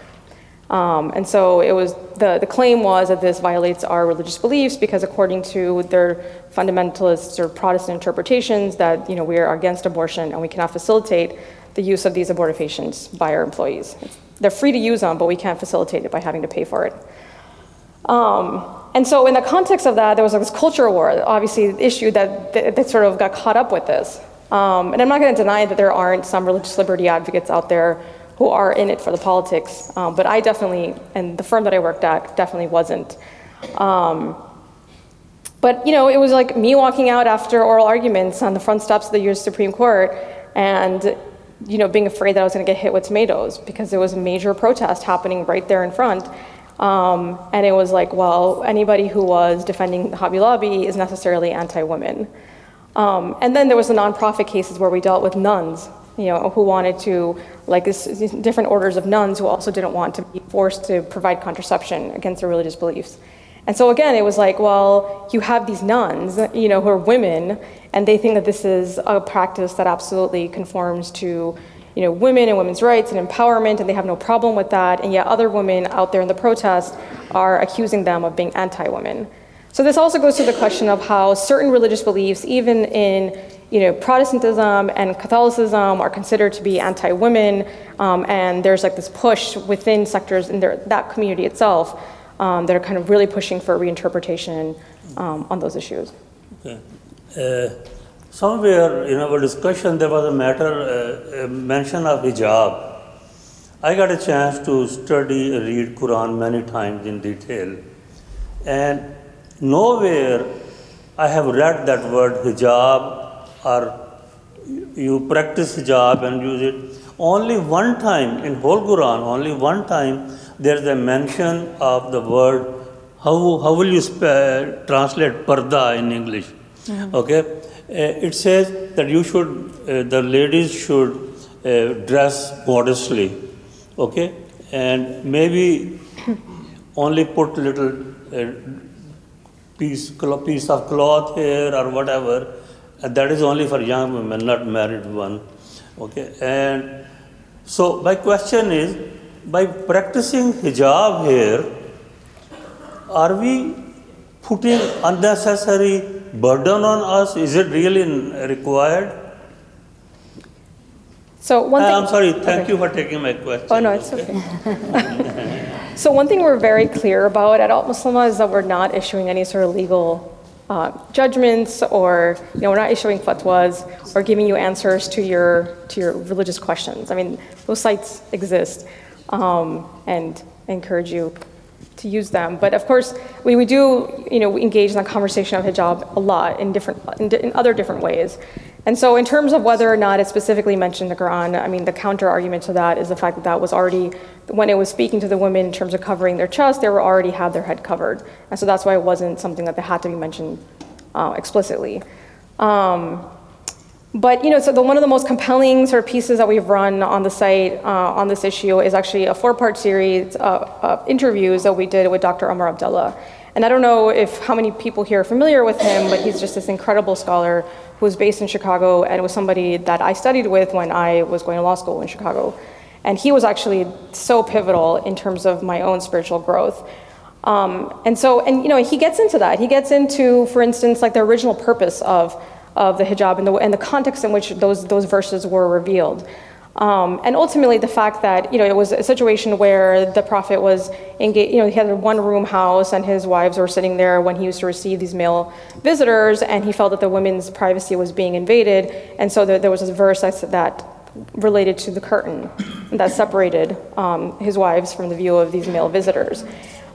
Um, and so it was the, the claim was that this violates our religious beliefs because according to their fundamentalists or Protestant interpretations that you know we are against abortion and we cannot facilitate the use of these abortifacients by our employees. They're free to use them, but we can't facilitate it by having to pay for it. Um, and so, in the context of that, there was this culture war, obviously, the issue that, that, that, sort of got caught up with this. Um, and I'm not going to deny that there aren't some religious liberty advocates out there who are in it for the politics, um, but I definitely, and the firm that I worked at definitely wasn't. Um, but you know, it was like me walking out after oral arguments on the front steps of the U.S. Supreme Court, and you know, being afraid that I was going to get hit with tomatoes because there was a major protest happening right there in front. Um, and it was like, well, anybody who was defending Hobby Lobby is necessarily anti-women. Um, and then there was the nonprofit cases where we dealt with nuns, you know, who wanted to, like this, different orders of nuns who also didn't want to be forced to provide contraception against their religious beliefs. And so again, it was like, well, you have these nuns, you know, who are women, and they think that this is a practice that absolutely conforms to you know, women and women's rights and empowerment, and they have no problem with that. And yet, other women out there in the protest are accusing them of being anti-women. So this also goes to the question of how certain religious beliefs, even in you know, Protestantism and Catholicism, are considered to be anti-women, um, and there's like this push within sectors in their, that community itself um, that are kind of really pushing for reinterpretation um, on those issues. Okay. Uh, Somewhere in our discussion, there was a matter, uh, a mention of hijab. I got a chance to study, read Quran many times in detail, and nowhere I have read that word hijab or you practice hijab and use it. Only one time in whole Quran, only one time there is a mention of the word. How, how will you sp- translate parda in English? Mm-hmm. Okay uh, it says that you should, uh, the ladies should uh, dress modestly, okay, and maybe only put little piece piece of cloth here or whatever. And that is only for young women, not married one, okay. And so my question is, by practicing hijab here, are we putting unnecessary burden on us? Is it really required? So one ah, thing, I'm sorry, thank okay. you for taking my question. Oh no, it's okay. okay. so one thing we're very clear about at Altmuslimah is that we're not issuing any sort of legal uh, judgments or you know we're not issuing fatwas or giving you answers to your to your religious questions. I mean those sites exist, um, and I encourage you to use them. But of course, we, we do you know, engage in the conversation of hijab a lot in, different, in, in, other different ways. And so in terms of whether or not it specifically mentioned the Quran, I mean, the counter argument to that is the fact that that was already, when it was speaking to the women in terms of covering their chest, they were already had their head covered. And so that's why it wasn't something that they had to be mentioned uh, explicitly. Um, but you know, so the, one of the most compelling sort of pieces that we've run on the site uh, on this issue is actually a four-part series of, of, interviews that we did with Dr. Umar Abd-Allah. And I don't know if how many people here are familiar with him, but he's just this incredible scholar who was based in Chicago and was somebody that I studied with when I was going to law school in Chicago. And he was actually so pivotal in terms of my own spiritual growth. Um, and so, and you know, he gets into that. He gets into, for instance, like the original purpose of of the hijab and the, and the context in which those, those verses were revealed. Um, and ultimately, the fact that you know it was a situation where the prophet was engaged, you know, he had a one-room house and his wives were sitting there when he used to receive these male visitors, and he felt that the women's privacy was being invaded, and so there, there was this verse that, that related to the curtain that separated um, his wives from the view of these male visitors.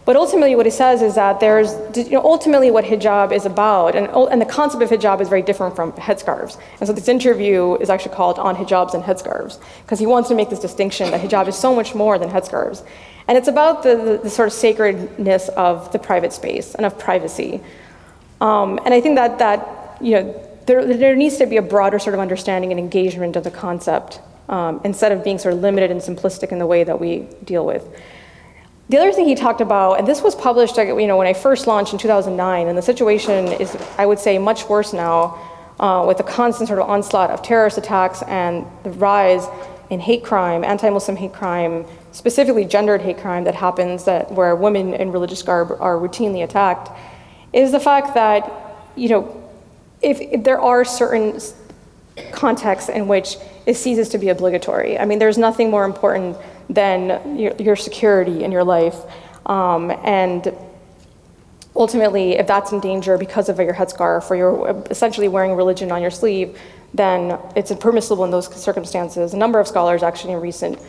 But ultimately, what he says is that there's you know, ultimately what hijab is about, and, and the concept of hijab is very different from headscarves. And so this interview is actually called On Hijabs and Headscarves, because he wants to make this distinction that hijab is so much more than headscarves. And it's about the, the, the sort of sacredness of the private space and of privacy. Um, and I think that, that you know, there, there needs to be a broader sort of understanding and engagement of the concept um, instead of being sort of limited and simplistic in the way that we deal with. The other thing he talked about, and this was published, you know, when I first launched in 2009, and the situation is, I would say, much worse now, uh, with the constant sort of onslaught of terrorist attacks and the rise in hate crime, anti-Muslim hate crime, specifically gendered hate crime that happens, that where women in religious garb are routinely attacked, is the fact that, you know, if, if there are certain contexts in which it ceases to be obligatory. I mean, there's nothing more important than your, your security in your life. Um, and ultimately, if that's in danger because of your headscarf or you're essentially wearing religion on your sleeve, then it's permissible in those circumstances. A number of scholars actually in recent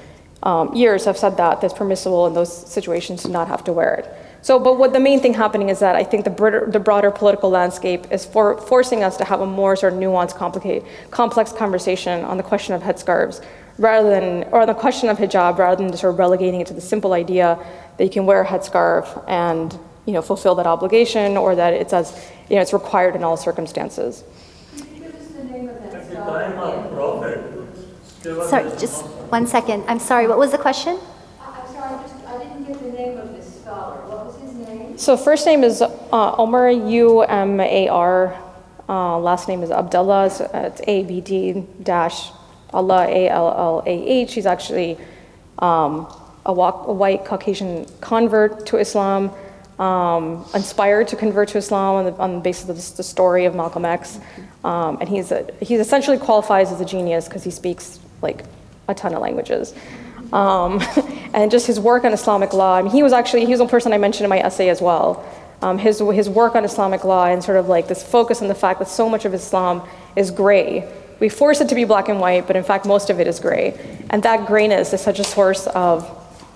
um, years have said that it's permissible in those situations to not have to wear it. So, but what the main thing happening is that I think the broader, the broader political landscape is for, forcing us to have a more sort of nuanced, complicated, complex conversation on the question of headscarves rather than, or the question of hijab, rather than just sort of relegating it to the simple idea that you can wear a headscarf and you know, fulfill that obligation, or that it's as, you know, it's required in all circumstances. Sorry, just one second. I'm sorry, what was the question? I'm sorry, I, just, I didn't get the name of this scholar. What was his name? So first name is uh, Umar, U-M-A-R. Uh, last name is Abd-Allah. So it's A-B-D dash Allah, A-L-L-A-H. He's actually um, a, a, white Caucasian convert to Islam, um, inspired to convert to Islam on the, on the basis of the story of Malcolm X. Um, and he's, a, he essentially qualifies as a genius because he speaks like a ton of languages. Um, and just his work on Islamic law. I mean, he was actually, he was the person I mentioned in my essay as well. Um, his, his work on Islamic law and sort of like this focus on the fact that so much of Islam is gray we force it to be black and white, but in fact, most of it is gray. And that grayness is such a source of,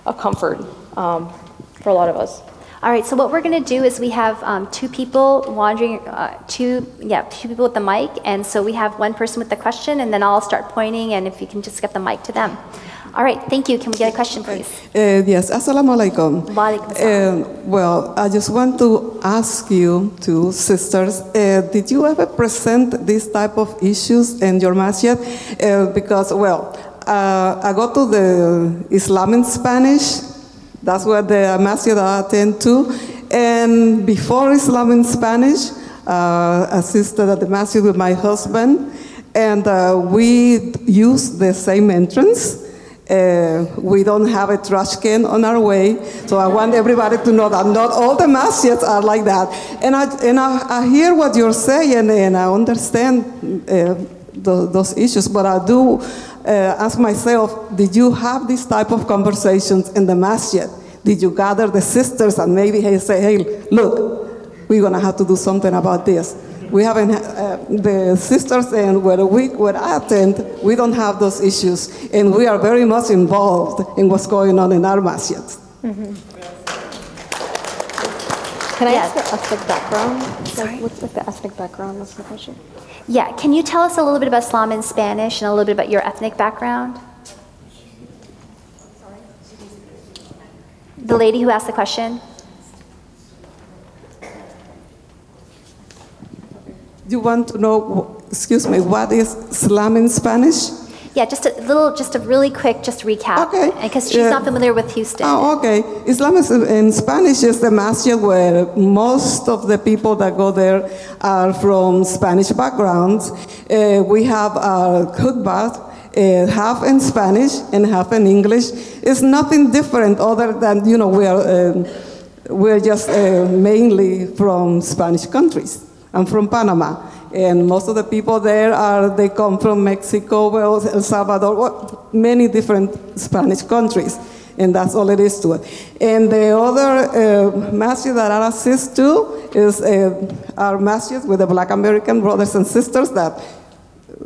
of comfort um, for a lot of us. All right, so what we're going to do is we have um, two people wandering, uh, two, yeah, two people with the mic, and so we have one person with the question, and then I'll start pointing, and if you can just get the mic to them. All right, thank you. Can we get a question, please? Uh, yes, assalamu alaikum. Uh, well, I just want to ask you two sisters, uh, did you ever present this type of issues in your masjid? Uh, because, well, uh, I go to the Islam in Spanish, that's what the masjid I attend to, and before Islam in Spanish, uh, assisted at the masjid with my husband, and we use the same entrance. Uh, we don't have a trash can on our way. So I want everybody to know that not all the masjids are like that. And I, and I, I hear what you're saying and I understand uh, those issues, but I do uh, ask myself, did you have this type of conversations in the masjid? Did you gather the sisters and maybe say, hey, look, we're going to have to do something about this? We haven't, uh, the sisters and where we, where I attend, we don't have those issues. And we are very much involved in what's going on in our masjids. Mm-hmm. Can I ask the ethnic background? Sorry? Like, what's like the ethnic background? What's the question? Yeah, can you tell us a little bit about Islam in Spanish and a little bit about your ethnic background? The lady who asked the question. You want to know, excuse me, what is Islam in Spanish? Yeah, just a little, just a really quick, just recap. Okay. Because she's not familiar with Houston. Oh, okay. Islam is, in Spanish is the masjid where most of the people that go there are from Spanish backgrounds. Uh, we have our khutbah, uh, half in Spanish and half in English. It's nothing different other than, you know, we're, uh, we're just uh, mainly from Spanish countries. I'm from Panama, and most of the people there are, they come from Mexico, well, El Salvador, many different Spanish countries, and that's all it is to it. And the other uh, masjid that I assist to is uh, our masjid with the Black American brothers and sisters that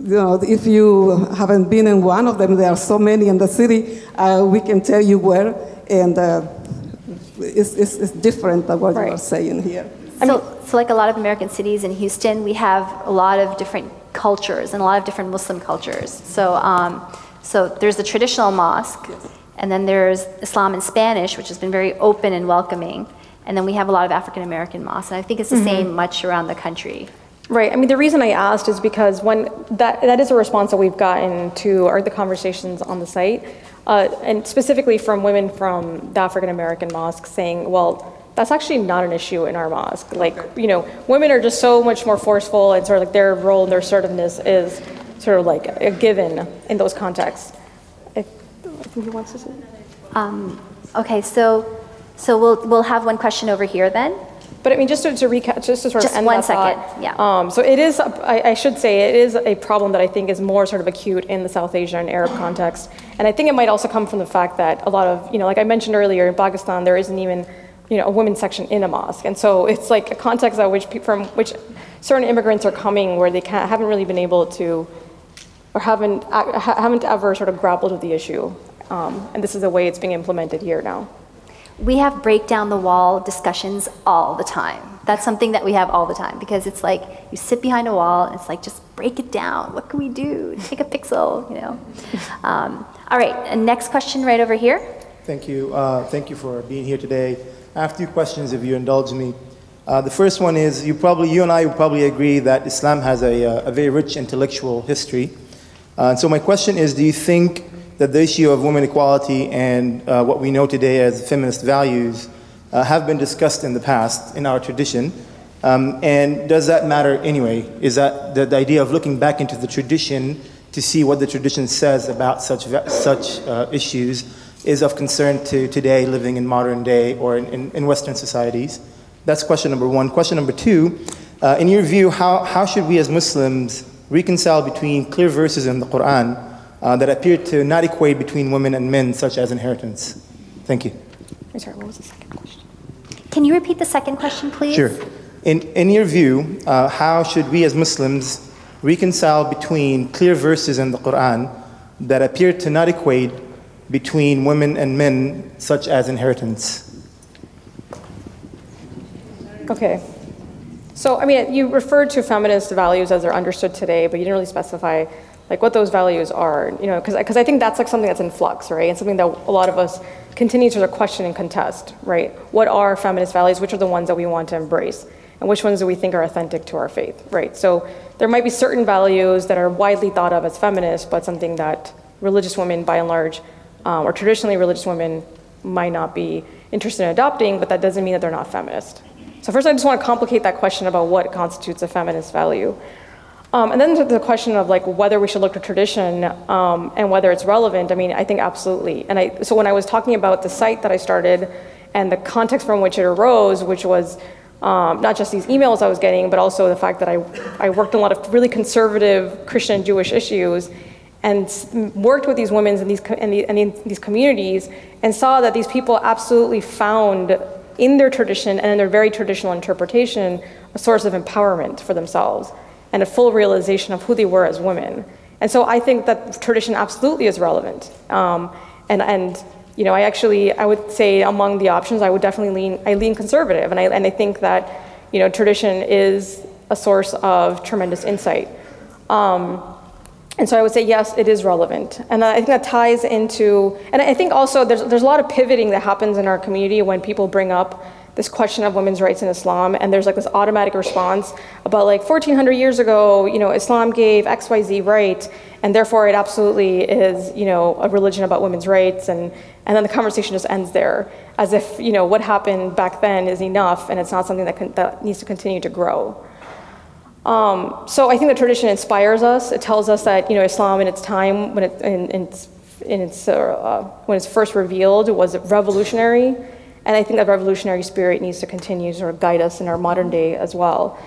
you know, if you haven't been in one of them, there are so many in the city. Uh, we can tell you where, and uh, it's, it's, it's different than what you are saying here. So, so like a lot of American cities in Houston, we have a lot of different cultures and a lot of different Muslim cultures. So, um, so there's the traditional mosque, and then there's Islam in Spanish, which has been very open and welcoming. And then we have a lot of African American mosques, and I think it's the same much around the country. Right. I mean, the reason I asked is because when that that is a response that we've gotten to are the conversations on the site, uh, and specifically from women from the African American mosque saying, well. That's actually not an issue in our mosque. Like, you know, women are just so much more forceful, and sort of like their role and their assertiveness is sort of like a given in those contexts. I, I think he wants to say. Um, okay, so, so we'll, we'll have one question over here then. But I mean, just to, to recap, just to sort Just of end one that second, thought, yeah. Um, so it is, I, I should say, it is a problem that I think is more sort of acute in the South Asian Arab context, and I think it might also come from the fact that a lot of, you know, like I mentioned earlier, in Pakistan there isn't even, you know, a women's section in a mosque, and so it's like a context at which, from which certain immigrants are coming where they can't, haven't really been able to, or haven't, haven't ever sort of grappled with the issue, um, and this is the way it's being implemented here now. We have break down the wall discussions all the time. That's something that we have all the time because it's like you sit behind a wall and it's like just break it down. What can we do? Take a pixel, you know. Um, all right, next question right over here. Thank you. Uh, thank you for being here today. I have two questions, if you indulge me. Uh, the first one is you probably, you and I would probably agree that Islam has a, uh, a very rich intellectual history. Uh, and so my question is, do you think that the issue of women equality and uh, what we know today as feminist values uh, have been discussed in the past in our tradition? Um, and does that matter anyway? Is that the, the idea of looking back into the tradition to see what the tradition says about such, such uh, issues is of concern to today living in modern day or in, in, in Western societies? That's question number one. Question number two, uh, in your view, how, how should we as Muslims reconcile between clear verses in the Quran uh, that appear to not equate between women and men, such as inheritance? Thank you. I'm sorry, what was the second question? Can you repeat the second question, please? Sure. In, in your view, uh, how should we as Muslims reconcile between clear verses in the Quran that appear to not equate between women and men, such as inheritance? Okay. So, I mean, you referred to feminist values as they're understood today, but you didn't really specify like what those values are, you know, because I think that's like something that's in flux, right? And something that a lot of us continue to question and contest, right? What are feminist values? Which are the ones that we want to embrace? And which ones do we think are authentic to our faith, right? So there might be certain values that are widely thought of as feminist, but something that religious women, by and large, um, or traditionally religious women, might not be interested in adopting, but that doesn't mean that they're not feminist. So first, I just want to complicate that question about what constitutes a feminist value. Um, and then the question of like whether we should look to tradition um, and whether it's relevant. I mean, I think absolutely. And I, so when I was talking about the site that I started and the context from which it arose, which was um, not just these emails I was getting, but also the fact that I, I worked on a lot of really conservative Christian and Jewish issues and worked with these women in these, in, the, and in these communities and saw that these people absolutely found in their tradition and in their very traditional interpretation a source of empowerment for themselves and a full realization of who they were as women. And so I think that tradition absolutely is relevant. Um, and, and, you know, I actually, I would say among the options, I would definitely lean, I lean conservative. And I, and I think that, you know, tradition is a source of tremendous insight. Um, and so I would say, yes, it is relevant. And I think that ties into, and I think also there's, there's a lot of pivoting that happens in our community when people bring up this question of women's rights in Islam, and there's like this automatic response about like 1400 years ago, you know, Islam gave XYZ right, and therefore it absolutely is, you know, a religion about women's rights, and, and then the conversation just ends there, as if, you know, what happened back then is enough, and it's not something that, that needs to continue to grow. Um, so I think the tradition inspires us. It tells us that you know Islam in its time, when it in, in its, in its uh, when it's first revealed, was revolutionary, and I think that revolutionary spirit needs to continue to sort of guide us in our modern day as well.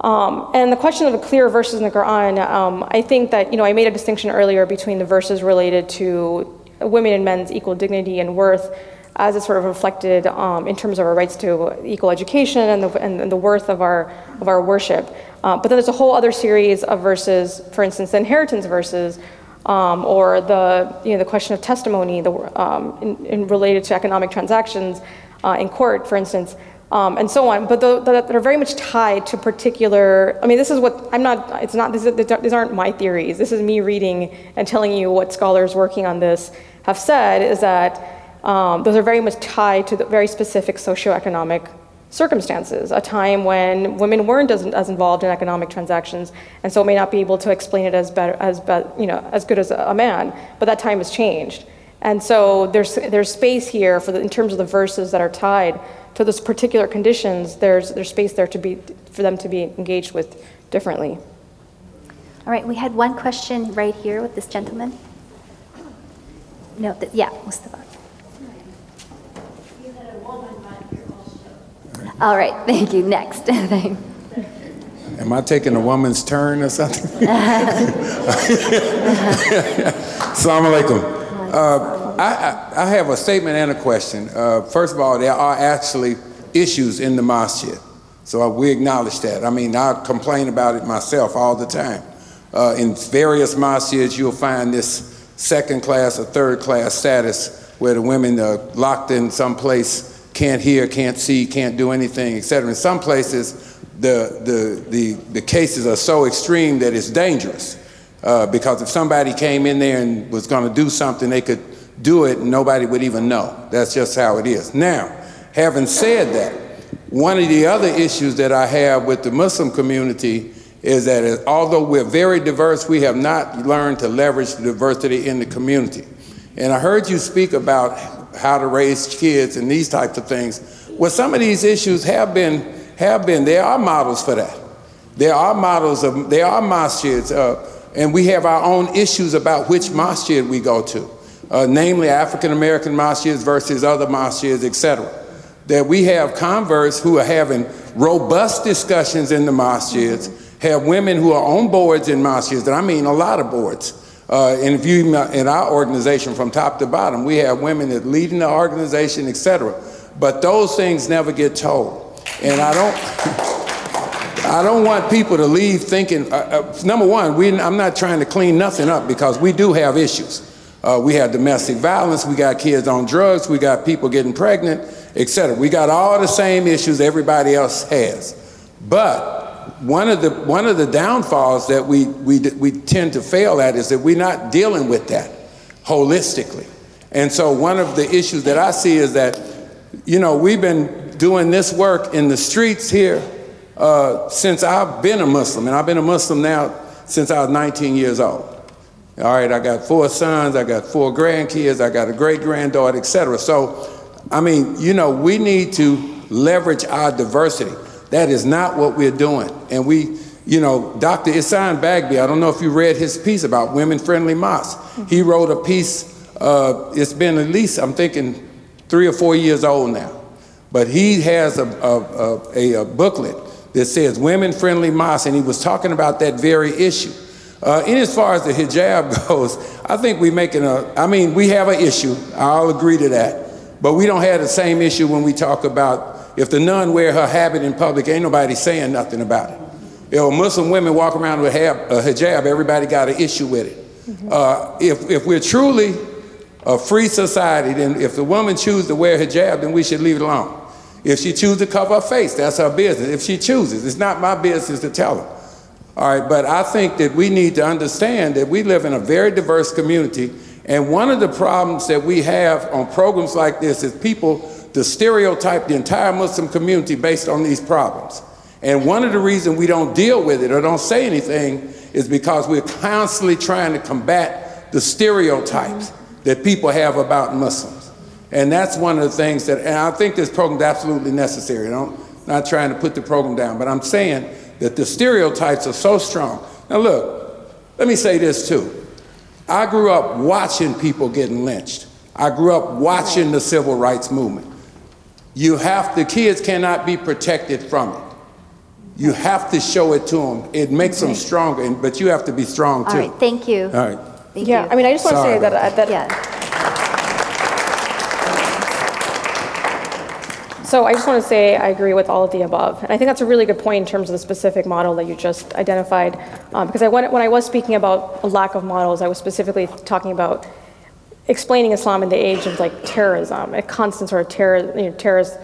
Um, and the question of the clear verses in the Quran, um, I think that you know I made a distinction earlier between the verses related to women and men's equal dignity and worth as it's sort of reflected um, in terms of our rights to equal education and the, and, and the worth of our, of our worship. Uh, but then there's a whole other series of verses, for instance, the inheritance verses, um, or the, you know, the question of testimony the, um, in, in related to economic transactions uh, in court, for instance, um, and so on. But the, the, that are very much tied to particular. I mean, this is what I'm not. It's not. These, these aren't my theories. This is me reading and telling you what scholars working on this have said. Is that um, those are very much tied to the very specific socioeconomic circumstances, a time when women weren't as, as, involved in economic transactions, and so may not be able to explain it as better, as be, you know, as good as a man. But that time has changed, and so there's there's space here for the, in terms of the verses that are tied to those particular conditions. There's there's space there to be for them to be engaged with differently. All right, we had one question right here with this gentleman. No, th- yeah, Mustafa. All right, thank you. Next. Am I taking a woman's turn or something? Assalamu alaikum. Uh, I, I, have a statement and a question. Uh, first of all, there are actually issues in the masjid. So we acknowledge that. I mean, I complain about it myself all the time. Uh, in various masjids, you'll find this second class or third class status where the women are locked in some place can't hear, can't see, can't do anything, etc. In some places, the, the, the, the cases are so extreme that it's dangerous. Uh, because if somebody came in there and was going to do something, they could do it and nobody would even know. That's just how it is. Now, having said that, one of the other issues that I have with the Muslim community is that although we're very diverse, we have not learned to leverage the diversity in the community. And I heard you speak about how to raise kids and these types of things. Well, some of these issues have been, have been, there are models for that. There are models of, there are masjids, uh, and we have our own issues about which masjid we go to, uh, namely African American masjids versus other masjids, etc. That we have converts who are having robust discussions in the masjids, have women who are on boards in masjids, and I mean a lot of boards uh, and if you in our organization from top to bottom, we have women that leading the organization, etc. But those things never get told, and I don't. I don't want people to leave thinking. Uh, uh, number one, we, I'm not trying to clean nothing up because we do have issues. Uh, we have domestic violence. We got kids on drugs. We got people getting pregnant, etc. We got all the same issues everybody else has, but one of the one of the downfalls that we, we we tend to fail at is that we're not dealing with that holistically. And so one of the issues that I see is that, you know, we've been doing this work in the streets here uh, since I've been a Muslim, and I've been a Muslim now since I was 19 years old. All right, I got four sons, I got four grandkids, I got a great granddaughter, etc. So, I mean, you know, we need to leverage our diversity. That is not what we're doing. And we, you know, Dr. Ihsan Bagby, I don't know if you read his piece about women friendly mosques. He wrote a piece, uh, it's been at least, I'm thinking, three or four years old now. But he has a, a, a, a booklet that says women friendly mosques, and he was talking about that very issue. Uh, and as far as the hijab goes, I think we're making a, I mean, we have an issue. I'll agree to that. But we don't have the same issue when we talk about if the nun wear her habit in public, ain't nobody saying nothing about it. If Muslim women walk around with a hijab, everybody got an issue with it. Mm-hmm. Uh, if, if we're truly a free society, then if the woman chooses to wear hijab, then we should leave it alone. If she chooses to cover her face, that's her business. If she chooses, it's not my business to tell her. All right, but I think that we need to understand that we live in a very diverse community, and one of the problems that we have on programs like this is people to stereotype the entire Muslim community based on these problems. And one of the reasons we don't deal with it or don't say anything is because we're constantly trying to combat the stereotypes that people have about Muslims. And that's one of the things that, and I think this program is absolutely necessary. I'm not trying to put the program down, but I'm saying that the stereotypes are so strong. Now, look, let me say this too. I grew up watching people getting lynched. I grew up watching the civil rights movement. You have, the kids cannot be protected from it. You have to show it to them. It makes them stronger, but you have to be strong too. All right, thank you. All right. Thank yeah, you. I mean, I just want to say that, about uh, that Yeah. So I just want to say I agree with all of the above. And I think that's a really good point in terms of the specific model that you just identified. Um, because I, when, when I was speaking about a lack of models, I was specifically talking about explaining Islam in the age of like terrorism, a constant sort of terror, you know, terrorist,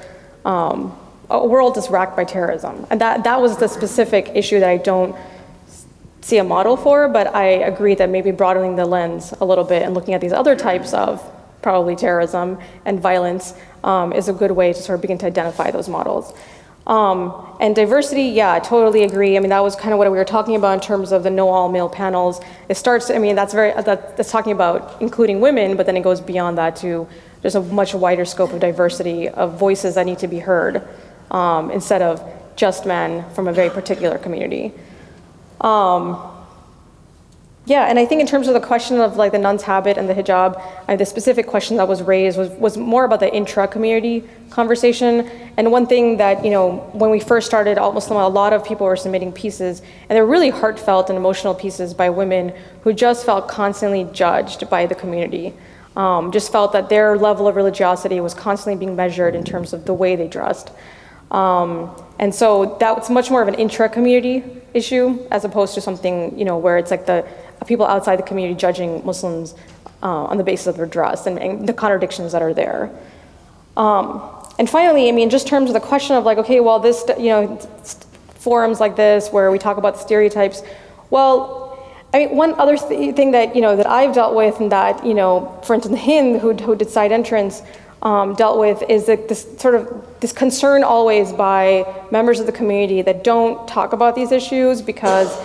um, a world that's racked by terrorism. And that, that was the specific issue that I don't see a model for, but I agree that maybe broadening the lens a little bit and looking at these other types of probably terrorism and violence um, is a good way to sort of begin to identify those models. Um, and diversity, yeah, I totally agree. I mean, that was kind of what we were talking about in terms of the no all male panels. It starts, I mean, that's very, that, that's talking about including women, but then it goes beyond that to just a much wider scope of diversity of voices that need to be heard um, instead of just men from a very particular community. Um, yeah, and I think in terms of the question of like the nun's habit and the hijab, the specific question that was raised was, was more about the intra-community conversation. And one thing that, you know, when we first started Alt Muslim, a lot of people were submitting pieces, and they're really heartfelt and emotional pieces by women who just felt constantly judged by the community. Um, just felt that their level of religiosity was constantly being measured in terms of the way they dressed. Um, and so that's much more of an intra-community issue as opposed to something, you know, where it's like the people outside the community judging Muslims uh, on the basis of their dress and, and the contradictions that are there. Um, and finally, I mean, just in terms of the question of like, okay, well, this, you know, forums like this where we talk about stereotypes, well, I mean, one other th thing that, you know, that I've dealt with and that, you know, for instance, Hind, who, who did side entrance, um, dealt with is that this sort of this concern always by members of the community that don't talk about these issues because,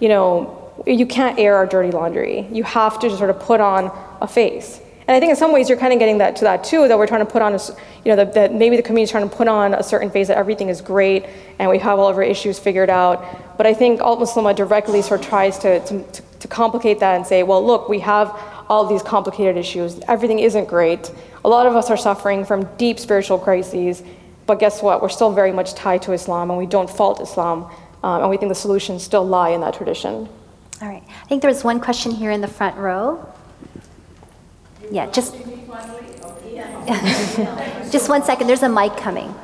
you know, you can't air our dirty laundry. You have to just sort of put on a face. And I think in some ways you're kind of getting that to that too, that we're trying to put on, a, you know, that, maybe the community's trying to put on a certain face that everything is great and we have all of our issues figured out. But I think Altmuslimah directly sort of tries to, to, to complicate that and say, well, look, we have all these complicated issues. Everything isn't great. A lot of us are suffering from deep spiritual crises, but guess what? We're still very much tied to Islam and we don't fault Islam. Um, and we think the solutions still lie in that tradition. All right. I think there was one question here in the front row. Yeah, just just one second. There's a mic coming.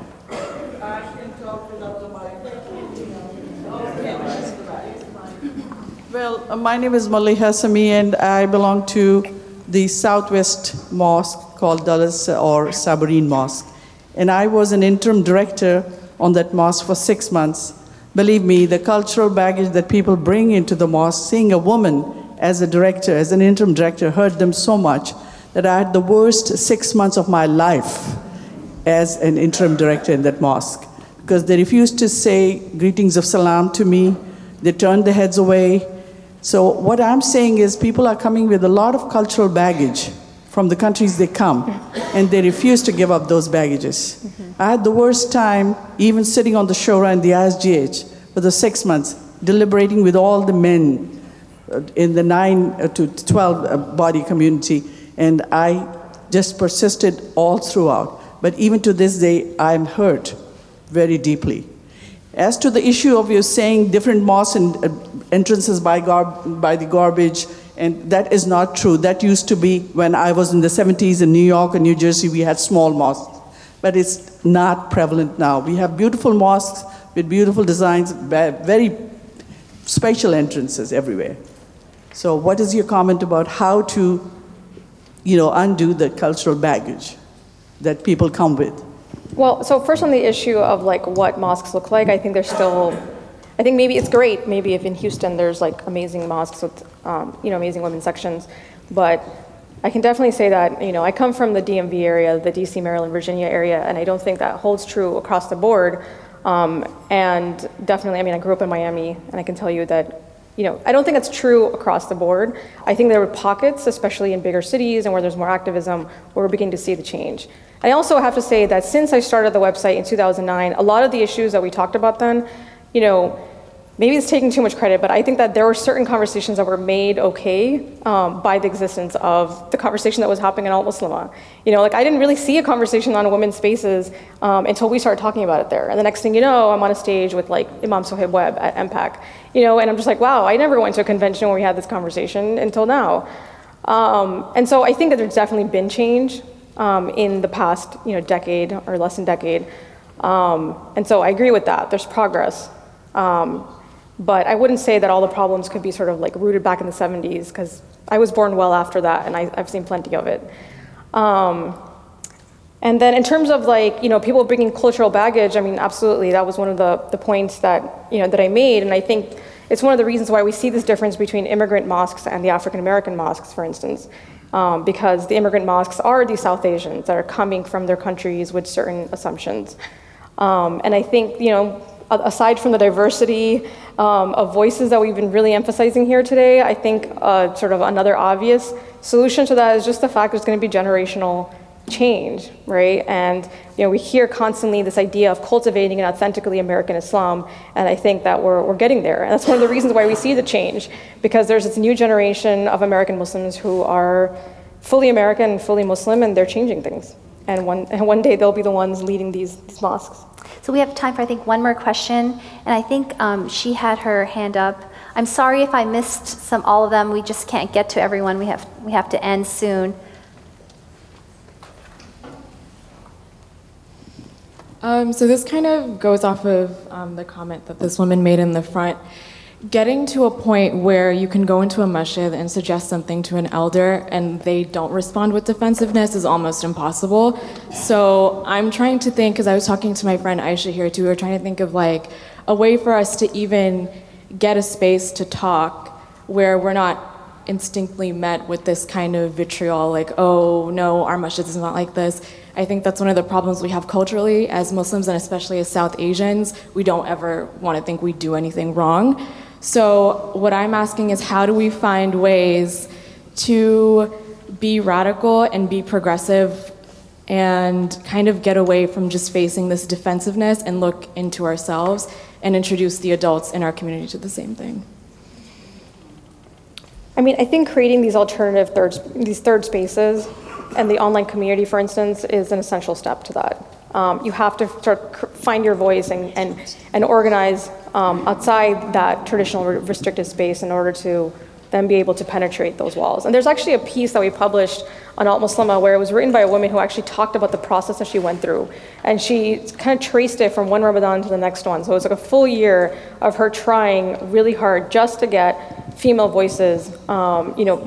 Well, uh, my name is Maliha Sami, and I belong to the Southwest Mosque called Dallas or Sabareen Mosque. And I was an interim director on that mosque for six months. Believe me, the cultural baggage that people bring into the mosque, seeing a woman as a director, as an interim director, hurt them so much that I had the worst six months of my life as an interim director in that mosque. Because they refused to say greetings of salam to me, they turned their heads away. So, what I'm saying is, people are coming with a lot of cultural baggage from the countries they come, and they refuse to give up those baggages. Mm-hmm. I had the worst time even sitting on the shura in the ISGH for the six months, deliberating with all the men uh, in the 9 uh, to 12 uh, body community, and I just persisted all throughout. But even to this day, I'm hurt very deeply. As to the issue of you saying different mosques and entrances by, gar- by the garbage, and that is not true. That used to be when I was in the 70s in New York and New Jersey, we had small mosques. But it's not prevalent now. We have beautiful mosques with beautiful designs, very special entrances everywhere. So, what is your comment about how to, you know, undo the cultural baggage that people come with? Well, so first on the issue of like what mosques look like, I think there's still I think maybe it's great, maybe if in Houston there's like amazing mosques with, um, you know, amazing women's sections, but I can definitely say that, you know, I come from the DMV area, the DC, Maryland, Virginia area, and I don't think that holds true across the board. Um, and definitely, I mean, I grew up in Miami, and I can tell you that, you know, I don't think it's true across the board. I think there are pockets, especially in bigger cities and where there's more activism, where we're beginning to see the change. I also have to say that since I started the website in 2009, a lot of the issues that we talked about then you know, maybe it's taking too much credit, but I think that there were certain conversations that were made okay um, by the existence of the conversation that was happening in Altmuslimah. You know, like I didn't really see a conversation on women's spaces um, until we started talking about it there. And the next thing you know, I'm on a stage with like Imam Suhaib Webb at MPAC, you know, and I'm just like, wow, I never went to a convention where we had this conversation until now. Um, and so I think that there's definitely been change um, in the past, you know, decade or less than decade. Um, and so I agree with that. There's progress. Um, but I wouldn't say that all the problems could be sort of like rooted back in the 70s because I was born well after that and I, I've seen plenty of it. Um, and then in terms of like, you know, people bringing cultural baggage, I mean, absolutely, that was one of the, the points that, you know, that I made. And I think it's one of the reasons why we see this difference between immigrant mosques and the African American mosques, for instance. Um, because the immigrant mosques are these South Asians that are coming from their countries with certain assumptions. Um, and I think, you know, aside from the diversity um, of voices that we've been really emphasizing here today, I think uh, sort of another obvious solution to that is just the fact there's going to be generational change, right? And you know, we hear constantly this idea of cultivating an authentically American Islam, and I think that we're, we're getting there. And that's one of the reasons why we see the change, because there's this new generation of American Muslims who are fully American and fully Muslim, and they're changing things. And one, and one day they'll be the ones leading these, these mosques. So we have time for, I think, one more question. And I think um, she had her hand up. I'm sorry if I missed some, all of them. We just can't get to everyone. We have, we have to end soon. Um, so this kind of goes off of um, the comment that this woman made in the front. Getting to a point where you can go into a masjid and suggest something to an elder and they don't respond with defensiveness is almost impossible. So I'm trying to think, because I was talking to my friend Aisha here too, we are trying to think of like a way for us to even get a space to talk where we're not instinctively met with this kind of vitriol, like, oh no, our masjid is not like this. I think that's one of the problems we have culturally as Muslims and especially as South Asians. We don't ever want to think we do anything wrong. So, what I'm asking is how do we find ways to be radical and be progressive and kind of get away from just facing this defensiveness and look into ourselves and introduce the adults in our community to the same thing? I mean, I think creating these alternative third, these third spaces and the online community, for instance, is an essential step to that. Um, you have to start find your voice and, and, and organize um, outside that traditional restricted space in order to then be able to penetrate those walls. And there's actually a piece that we published on Altmuslimah where it was written by a woman who actually talked about the process that she went through. And she kind of traced it from one Ramadan to the next one. So it was like a full year of her trying really hard just to get female voices, um, you know,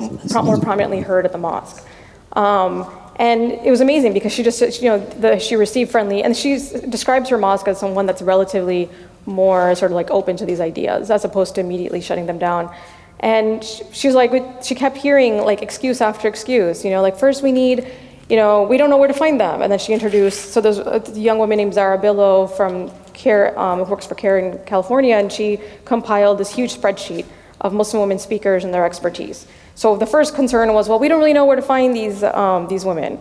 more prominently heard at the mosque. Um, and it was amazing because she just, you know, the, she received friendly, and she describes her mosque as someone that's relatively more sort of like open to these ideas as opposed to immediately shutting them down. And she was like, she kept hearing like excuse after excuse, you know, like first we need, you know, we don't know where to find them. And then she introduced, so there's a young woman named Zahra Billoo from CAIR, um, who works for CAIR in California, and she compiled this huge spreadsheet of Muslim women speakers and their expertise. So the first concern was, well, we don't really know where to find these, um, these women.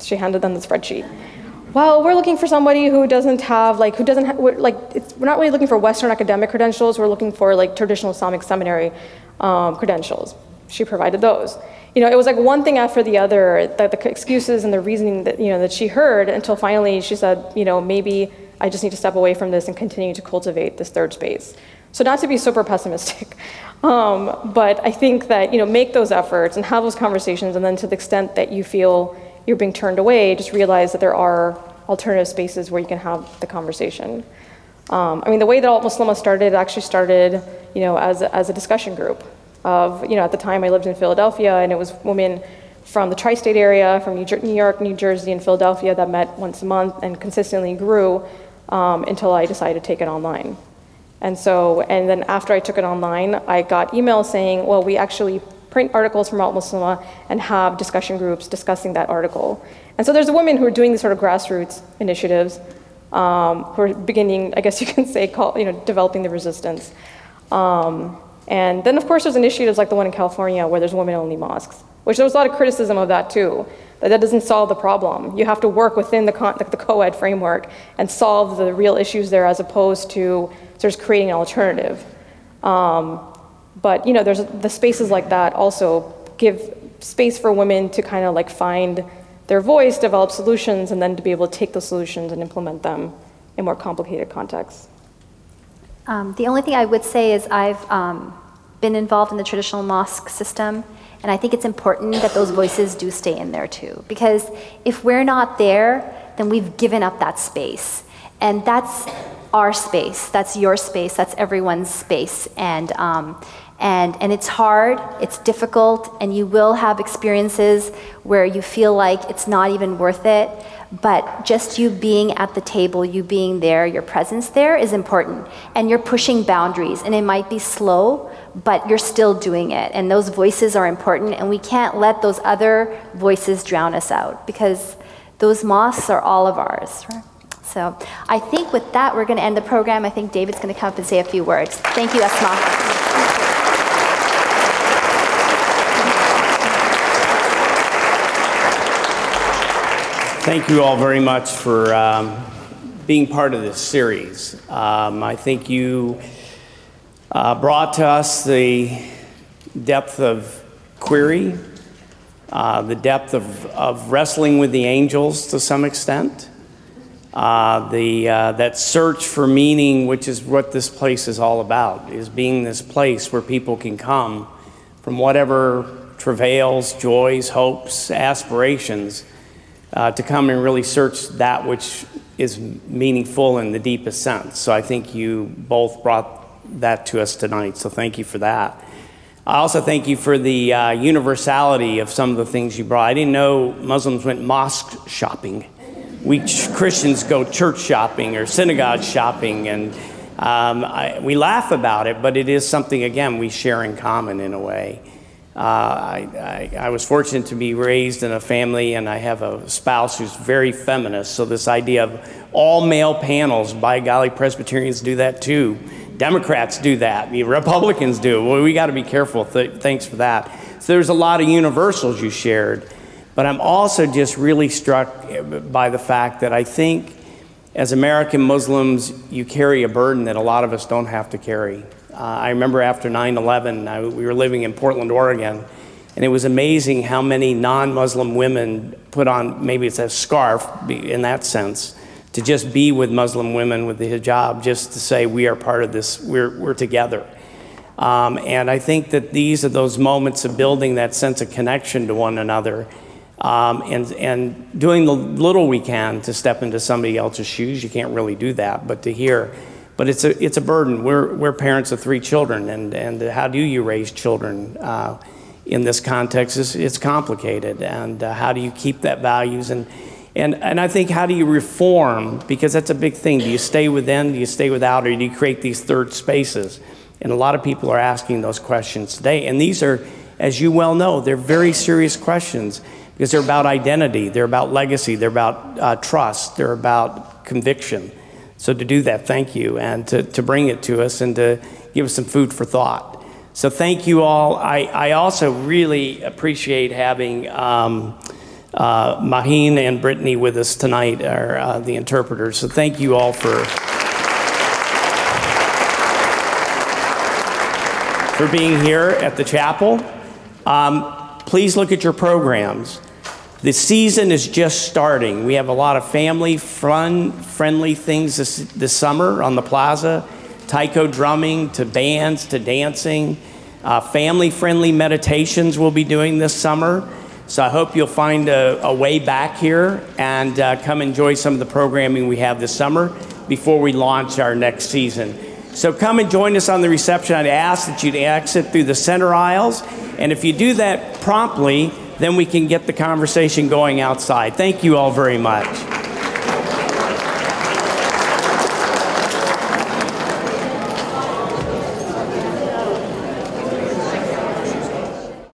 She handed them the spreadsheet well, we're looking for somebody who doesn't have, like, who doesn't have, we're, like, we're not really looking for Western academic credentials, we're looking for, like, traditional Islamic seminary um, credentials. She provided those. You know, it was like one thing after the other, that the excuses and the reasoning that, you know, that she heard until finally she said, you know, maybe I just need to step away from this and continue to cultivate this third space. So not to be super pessimistic, um, but I think that, you know, make those efforts and have those conversations and then to the extent that you feel you're being turned away, just realize that there are alternative spaces where you can have the conversation. Um, I mean, the way that Altmuslimah started actually started, you know, as, as a discussion group of, you know, at the time I lived in Philadelphia and it was women from the tri-state area, from New York, New Jersey, and Philadelphia that met once a month and consistently grew um, until I decided to take it online. And so, and then after I took it online, I got emails saying, well, we actually print articles from Altmuslimah and have discussion groups discussing that article. And so there's women who are doing these sort of grassroots initiatives um, who are beginning, I guess you can say, call, you know, developing the resistance. Um, and then, of course, there's initiatives like the one in California where there's women-only mosques, which there was a lot of criticism of that too, that that doesn't solve the problem. You have to work within the, the co-ed framework and solve the real issues there as opposed to sort of creating an alternative. Um, but, you know, there's the spaces like that also give space for women to kind of like find their voice, develop solutions, and then to be able to take those solutions and implement them in more complicated contexts. Um, the only thing I would say is I've um, been involved in the traditional mosque system, And I think it's important that those voices do stay in there too. Because if we're not there, then we've given up that space. And that's our space, that's your space, that's everyone's space. And, um, and, and it's hard, it's difficult, and you will have experiences where you feel like it's not even worth it. But just you being at the table, you being there, your presence there is important. And you're pushing boundaries, and it might be slow, but you're still doing it. And those voices are important, and we can't let those other voices drown us out because those mosques are all of ours. So I think with that, we're going to end the program. I think David's going to come up and say a few words. Thank you, Asma. Thank you all very much for um, being part of this series. Um, I think you uh, brought to us the depth of query, uh, the depth of, of wrestling with the angels to some extent, uh, the, uh, that search for meaning, which is what this place is all about, is being this place where people can come from whatever travails, joys, hopes, aspirations uh, to come and really search that which is meaningful in the deepest sense. So I think you both brought that to us tonight, so thank you for that. I also thank you for the uh, universality of some of the things you brought. I didn't know Muslims went mosque shopping. We Christians go church shopping or synagogue shopping, and um, I, we laugh about it, but it is something, again, we share in common in a way. Uh, I, I, I, was fortunate to be raised in a family, and I have a spouse who's very feminist. So, this idea of all male panels, by golly, Presbyterians do that too. Democrats do that. Republicans do. Well, we got to be careful. Th- thanks for that. So, there's a lot of universals you shared. But I'm also just really struck by the fact that I think as American Muslims, you carry a burden that a lot of us don't have to carry. Uh, I remember after 9 11, we were living in Portland, Oregon, and it was amazing how many non Muslim women put on maybe it's a scarf in that sense to just be with Muslim women with the hijab, just to say we are part of this, we're, we're together. Um, and I think that these are those moments of building that sense of connection to one another um, and, and doing the little we can to step into somebody else's shoes. You can't really do that, but to hear but it's a, it's a burden. We're, we're parents of three children, and, and how do you raise children uh, in this context? It's, it's complicated. And uh, how do you keep that values? And, and, and I think how do you reform? Because that's a big thing. Do you stay within, do you stay without, or do you create these third spaces? And a lot of people are asking those questions today. And these are, as you well know, they're very serious questions because they're about identity, they're about legacy, they're about uh, trust, they're about conviction. So to do that, thank you, and to, to bring it to us and to give us some food for thought. So thank you all. I, I also really appreciate having um, uh, Maheen and Brittany with us tonight, are uh, the interpreters. So thank you all for. For being here at the chapel. Um, please look at your programs. The season is just starting. We have a lot of family fun, friendly things this, this summer on the plaza taiko drumming to bands to dancing. Uh, family friendly meditations we'll be doing this summer. So I hope you'll find a, a way back here and uh, come enjoy some of the programming we have this summer before we launch our next season. So come and join us on the reception. I'd ask that you'd exit through the center aisles. And if you do that promptly, then we can get the conversation going outside. Thank you all very much.